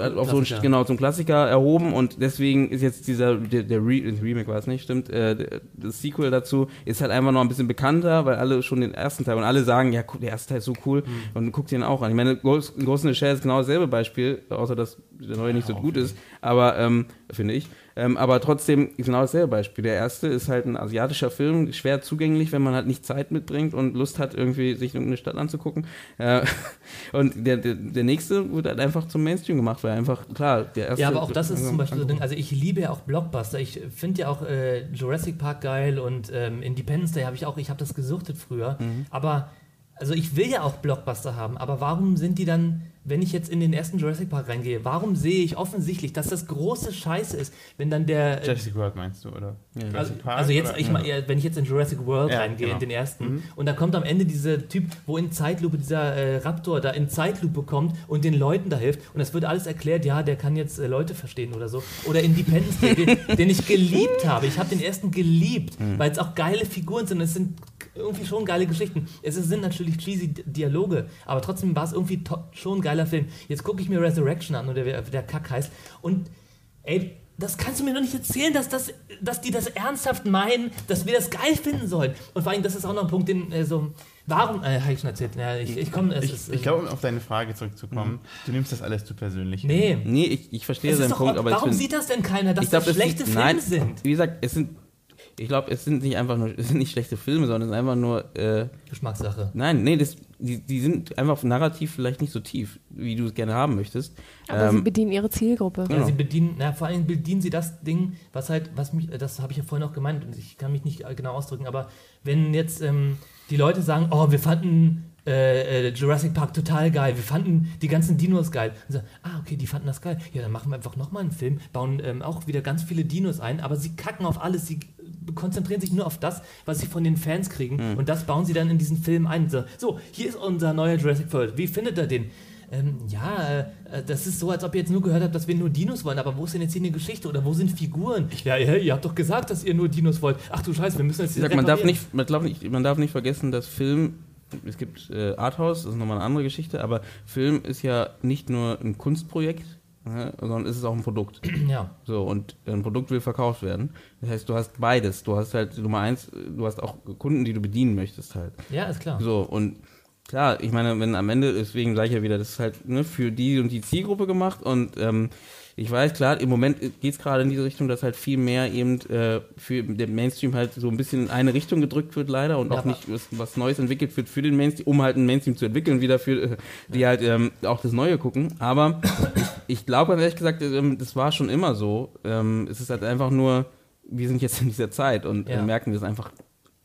hat auf so ein, Klassiker. genau zum Klassiker erhoben und deswegen ist jetzt dieser der, der Re Remake war es nicht stimmt äh, der, das Sequel dazu ist halt einfach noch ein bisschen bekannter weil alle schon den ersten Teil und alle sagen ja guck, der erste Teil ist so cool und guck den auch an. Ich meine Ghost Ghost in the Shell ist genau dasselbe Beispiel außer dass der neue nicht so gut ist aber ähm, finde ich ähm, aber trotzdem genau dasselbe Beispiel der erste ist halt ein asiatischer Film schwer zugänglich wenn man halt nicht Zeit mitbringt und Lust hat irgendwie sich irgendeine Stadt anzugucken äh, [LAUGHS] und der, der, der nächste wird halt einfach zum Mainstream gemacht, weil einfach, klar, der erste. Ja, aber auch das ist zum Beispiel so ein Ding. Also ich liebe ja auch Blockbuster. Ich finde ja auch äh, Jurassic Park geil und ähm, Independence Day habe ich auch, ich habe das gesuchtet früher. Mhm. Aber, also ich will ja auch Blockbuster haben, aber warum sind die dann, wenn ich jetzt in den ersten Jurassic Park reingehe, warum sehe ich offensichtlich, dass das große Scheiße ist, wenn dann der... äh, Jurassic World meinst du, oder? also, Jurassic Park, also jetzt, oder? ich mal, wenn ich jetzt in Jurassic World Ja, reingehe, genau. in den ersten, und da kommt am Ende dieser Typ, wo in Zeitlupe dieser äh, Raptor da in Zeitlupe kommt und den Leuten da hilft, und es wird alles erklärt, ja, der kann jetzt äh, Leute verstehen oder so. Oder Independence Day, den, den ich geliebt habe. Ich habe den ersten geliebt, weil es auch geile Figuren sind. Es sind irgendwie schon geile Geschichten. Es sind natürlich cheesy Dialoge, aber trotzdem war es irgendwie schon ein geiler Film. Jetzt gucke ich mir Resurrection an, oder wie der Kack heißt, und ey, das kannst du mir doch nicht erzählen, dass, das, dass die das ernsthaft meinen, dass wir das geil finden sollen. Und vor allem, das ist auch noch ein Punkt, den äh, so, warum, äh, habe ich schon erzählt, ja, ich, ich komme, Ich, ist, ich glaube, um auf deine Frage zurückzukommen, du nimmst das alles zu persönlich. nee. Nee, ich, ich verstehe Es ist seinen doch, Punkt, aber warum ich sieht das denn keiner, dass ich glaub, das es schlechte Filme sind? Wie gesagt, es sind, ich glaube, es sind nicht einfach nur, [LAUGHS] es sind nicht schlechte Filme, sondern es ist einfach nur, äh, Geschmackssache. nein, nee, das, die, die sind einfach narrativ vielleicht nicht so tief, wie du es gerne haben möchtest. Aber sie Ähm, bedienen ihre Zielgruppe. Ja, Genau. sie bedienen, na, vor allem bedienen sie das Ding, was halt, was mich, das habe ich ja vorhin auch gemeint, und ich kann mich nicht genau ausdrücken, aber wenn jetzt ähm, die Leute sagen, oh, wir fanden äh, äh, Jurassic Park total geil, wir fanden die ganzen Dinos geil, und sagen, ah, okay, die fanden das geil, ja, dann machen wir einfach nochmal einen Film, bauen ähm, auch wieder ganz viele Dinos ein, aber sie kacken auf alles, sie konzentrieren sich nur auf das, was sie von den Fans kriegen, und das bauen sie dann in diesen Film ein. So, so hier ist unser neuer Jurassic World, wie findet ihr den? Ähm, ja, äh, das ist so, als ob ihr jetzt nur gehört habt, dass wir nur Dinos wollen, aber wo ist denn jetzt hier eine Geschichte oder wo sind Figuren? Ja, ja, ihr habt doch gesagt, dass ihr nur Dinos wollt. Ach du Scheiße, wir müssen jetzt Ich sag, man darf, nicht, man, darf nicht, man darf nicht vergessen, dass Film, es gibt äh, Arthouse, das ist nochmal eine andere Geschichte, aber Film ist ja nicht nur ein Kunstprojekt, ne, sondern es ist auch ein Produkt. [CLEARS THROAT] Ja. So, und ein Produkt will verkauft werden. Das heißt, du hast beides. Du hast halt Nummer eins, du hast auch Kunden, die du bedienen möchtest halt. Ja, ist klar. So, und klar, ich meine, wenn am Ende, deswegen sage ich ja wieder, das ist halt ne, für die und die Zielgruppe gemacht und ähm, ich weiß, klar, im Moment geht es gerade in diese Richtung, dass halt viel mehr eben äh, für den Mainstream halt so ein bisschen in eine Richtung gedrückt wird, leider, und Ja, auch nicht was, was Neues entwickelt wird für den Mainstream, um halt ein Mainstream zu entwickeln, wieder für äh, die halt ähm, auch das Neue gucken. Aber ich, ich glaube, ehrlich gesagt, ähm, das war schon immer so. Ähm, es ist halt einfach nur, wir sind jetzt in dieser Zeit und Ja. äh, merken das einfach.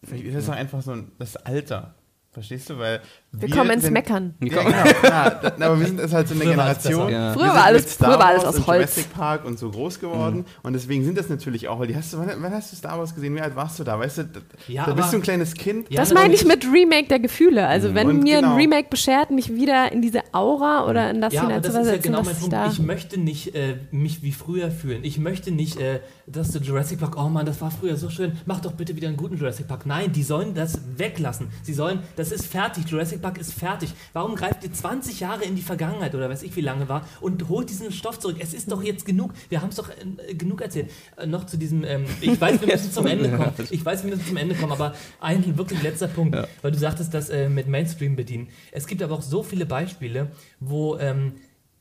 Vielleicht ist das auch einfach so ein, das Alter. Verstehst du? Weil Wir kommen ins sind- Meckern. Ja, genau, klar. Da, aber wir sind ist halt so eine Früher Generation. Ja. wir Früher war alles- früher war alles Wars aus Holz. Jurassic Park und so groß geworden. Mhm. Und deswegen sind das natürlich auch, weil die hast du, wann, wann hast du Star Wars gesehen? Wie alt warst du da? Weißt du, da, Ja, da bist du ein kleines Kind. Ja, das meine ich mit Remake der Gefühle. Also wenn Und mir genau. ein Remake beschert, mich wieder in diese Aura oder in das Ja, aber das ist ja hineinzuversetzen, genau was mein ich Punkt. da... Ich möchte nicht äh, mich wie früher fühlen. Ich möchte nicht, äh, dass der Jurassic Park, oh Mann, das war früher so schön, mach doch bitte wieder einen guten Jurassic Park. Nein, die sollen das weglassen. Sie sollen, das ist fertig, Jurassic Park ist fertig. Warum greift ihr 20 Jahre in die Vergangenheit oder weiß ich wie lange war und holt diesen Stoff zurück? Es ist doch jetzt genug. Wir haben es doch äh, genug erzählt. Äh, noch zu diesem, ähm, [LAUGHS] ich weiß, wir müssen zum Ende kommen. Ich weiß, wir müssen zum Ende kommen, aber ein wirklich letzter Punkt, weil du sagtest, das äh, mit Mainstream bedienen. Es gibt aber auch so viele Beispiele, wo ähm,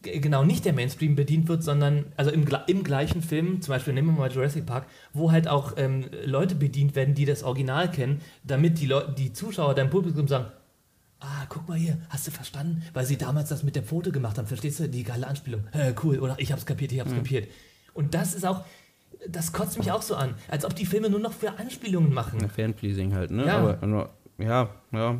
genau nicht der Mainstream bedient wird, sondern also im, im gleichen Film, zum Beispiel nehmen wir mal Jurassic Park, wo halt auch ähm, Leute bedient werden, die das Original kennen, damit die, Leu die Zuschauer, dein Publikum sagen, ah, guck mal hier, hast du verstanden? Weil sie damals das mit dem Foto gemacht haben, verstehst du? Die geile Anspielung. Äh, cool, oder ich hab's kapiert, ich hab's kapiert. Und das ist auch, das kotzt mich auch so an, als ob die Filme nur noch für Anspielungen machen. Fanpleasing halt, ne? Ja. Aber ja, ja.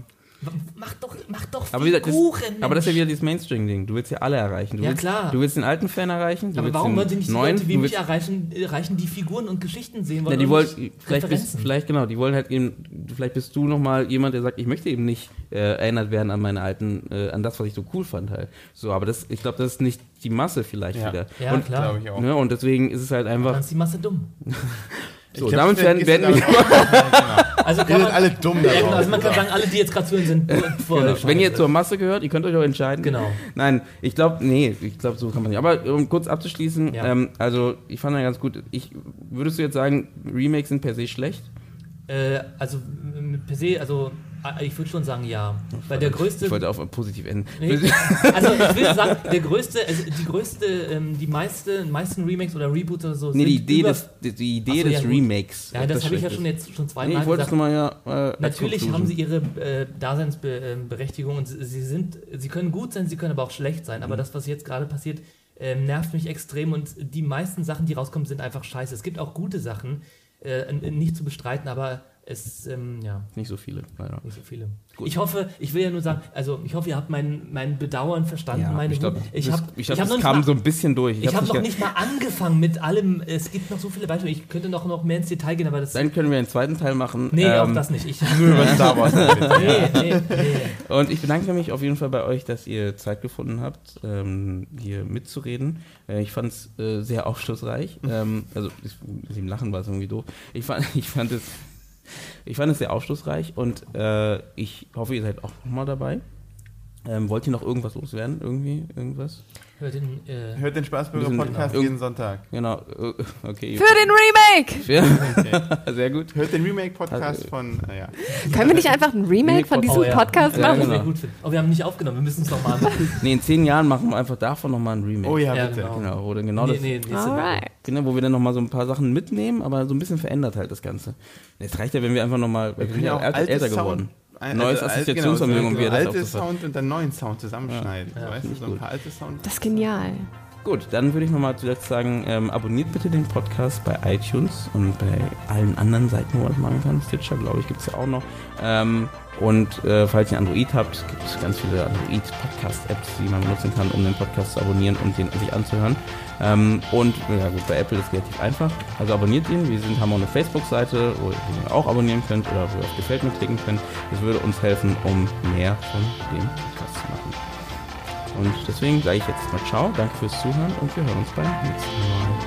Mach doch, mach doch Aber, wie gesagt, das, Kuchen, aber das ist ja wieder dieses Mainstream-Ding. Du willst ja alle erreichen. Du Ja, willst, klar. Du willst den alten Fan erreichen. Du Aber warum wollen sie nicht die neuen, Leute wie mich erreichen, erreichen, die Figuren und Geschichten sehen wollen? ja, die wollen, vielleicht bist, vielleicht genau, die wollen halt eben, vielleicht bist du nochmal jemand, der sagt, ich möchte eben nicht äh, erinnert werden an meine alten, äh, an das, was ich so cool fand halt. So, aber das, ich glaube, das ist nicht die Masse vielleicht Ja. wieder. Ja, und, klar. Glaube ich auch. ne, und deswegen ist es halt Dann einfach, ist die Masse dumm. [LAUGHS] so, Ich glaub, damit werden, werden ist wir, es [LAUGHS] Also Wir kann sind man, alle dumm ja, genau, also man kann sagen, alle, die jetzt gerade zuhören, sind [LAUGHS] voll genau. wenn ihr zur Masse gehört, ihr könnt euch auch entscheiden. Genau. Nein, ich glaube, nee, ich glaube, so kann man nicht. Aber um kurz abzuschließen, Ja. ähm, also ich fand ja ganz gut. Ich würdest du jetzt sagen, Remakes sind per se schlecht? Äh, also per se, also äh, ich würde schon sagen ja. Weil der größte. Ich wollte auf positiv enden. Nee, [LAUGHS] also ich will sagen, der größte, also die größte, ähm, die meiste, meisten Remakes oder Reboots oder so Nee, die sind Idee des, die, Idee so, des ja. Remakes. Ja, ob das habe ich ja schon jetzt schon Nee, zweimal ich wollte es gesagt. nochmal ja. Äh, Natürlich haben sie ihre äh, Daseinsberechtigung und sie sie sind, sie können gut sein, sie können aber auch schlecht sein. Mhm. Aber das, was jetzt gerade passiert, ähm, nervt mich extrem und die meisten Sachen, die rauskommen, sind einfach scheiße. Es gibt auch gute Sachen, äh, nicht zu bestreiten, aber es, ähm, ja, Nicht so viele, leider. nicht so viele. Gut. Ich hoffe, ich will ja nur sagen, also ich hoffe, ihr habt mein, mein Bedauern verstanden, Ja, meine ich glaube. Ich habe ich glaub, hab noch nicht kam mal- so ein bisschen durch. ich hab's habe noch nicht mal angefangen mit allem. Es gibt noch so viele Beispiele. Ich könnte noch, noch mehr ins Detail gehen, aber das. Dann können wir einen zweiten Teil machen. nee, auch Ähm, das nicht. Ich, Nur über Star Wars. [LAUGHS] nee, nee, nee. Und ich bedanke mich auf jeden Fall bei euch, dass ihr Zeit gefunden habt, ähm, hier mitzureden. Äh, ich fand es äh, sehr aufschlussreich. [LAUGHS] Ähm, also ich, mit dem Lachen war es irgendwie doof. Ich fand, [LAUGHS] ich fand es, ich fand es sehr aufschlussreich und äh, ich hoffe, ihr seid auch nochmal dabei. Ähm, wollt ihr noch irgendwas loswerden? Irgendwie? Irgendwas? Hört den, äh, Hört den Spaßbürger Wir sind- Podcast genau. jeden Sonntag. Genau. äh, Okay. Für den Remake! Ja, [LAUGHS] sehr gut. Hört den Remake-Podcast Also- von, äh, ja. Können wir nicht einfach ein Remake von diesem Oh, ja. Podcast Ja, ja, machen? das genau. wäre gut. Oh, wir haben nicht aufgenommen, wir müssen es nochmal machen. [LAUGHS] Nee, in zehn Jahren machen wir einfach davon nochmal ein Remake. Oh ja, Ja, bitte. genau. Genau, oder genau nee, das. nee, Alright. Genau, wo wir dann nochmal so ein paar Sachen mitnehmen, aber so ein bisschen verändert halt das Ganze. Es reicht ja, wenn wir einfach nochmal, wir sind ja auch älter, älter geworden. Ein- Neues also Assoziationsvermögen, genau, wie ihr das alte aufgefasst Sound und dann neuen Sound zusammenschneiden. Ja. weißt du, Nicht so ein gut. paar alte Sound. Das ist genial. Gut, dann würde ich nochmal zuletzt sagen, ähm, abonniert bitte den Podcast bei iTunes und bei allen anderen Seiten, wo man das machen kann. Stitcher, glaube ich, gibt es ja auch noch. Ähm, und äh, falls ihr Android habt, gibt es ganz viele Android-Podcast-Apps, die man benutzen kann, um den Podcast zu abonnieren und den sich anzuhören. Ähm, und ja gut, bei Apple ist relativ einfach. Also abonniert ihn. Wir sind, haben auch eine Facebook-Seite, wo ihr auch abonnieren könnt oder wo ihr auf Gefällt mir klicken könnt. Das würde uns helfen, um mehr von dem Podcast zu machen. Und deswegen sage ich jetzt mal Ciao, danke fürs Zuhören und wir hören uns beim nächsten Mal.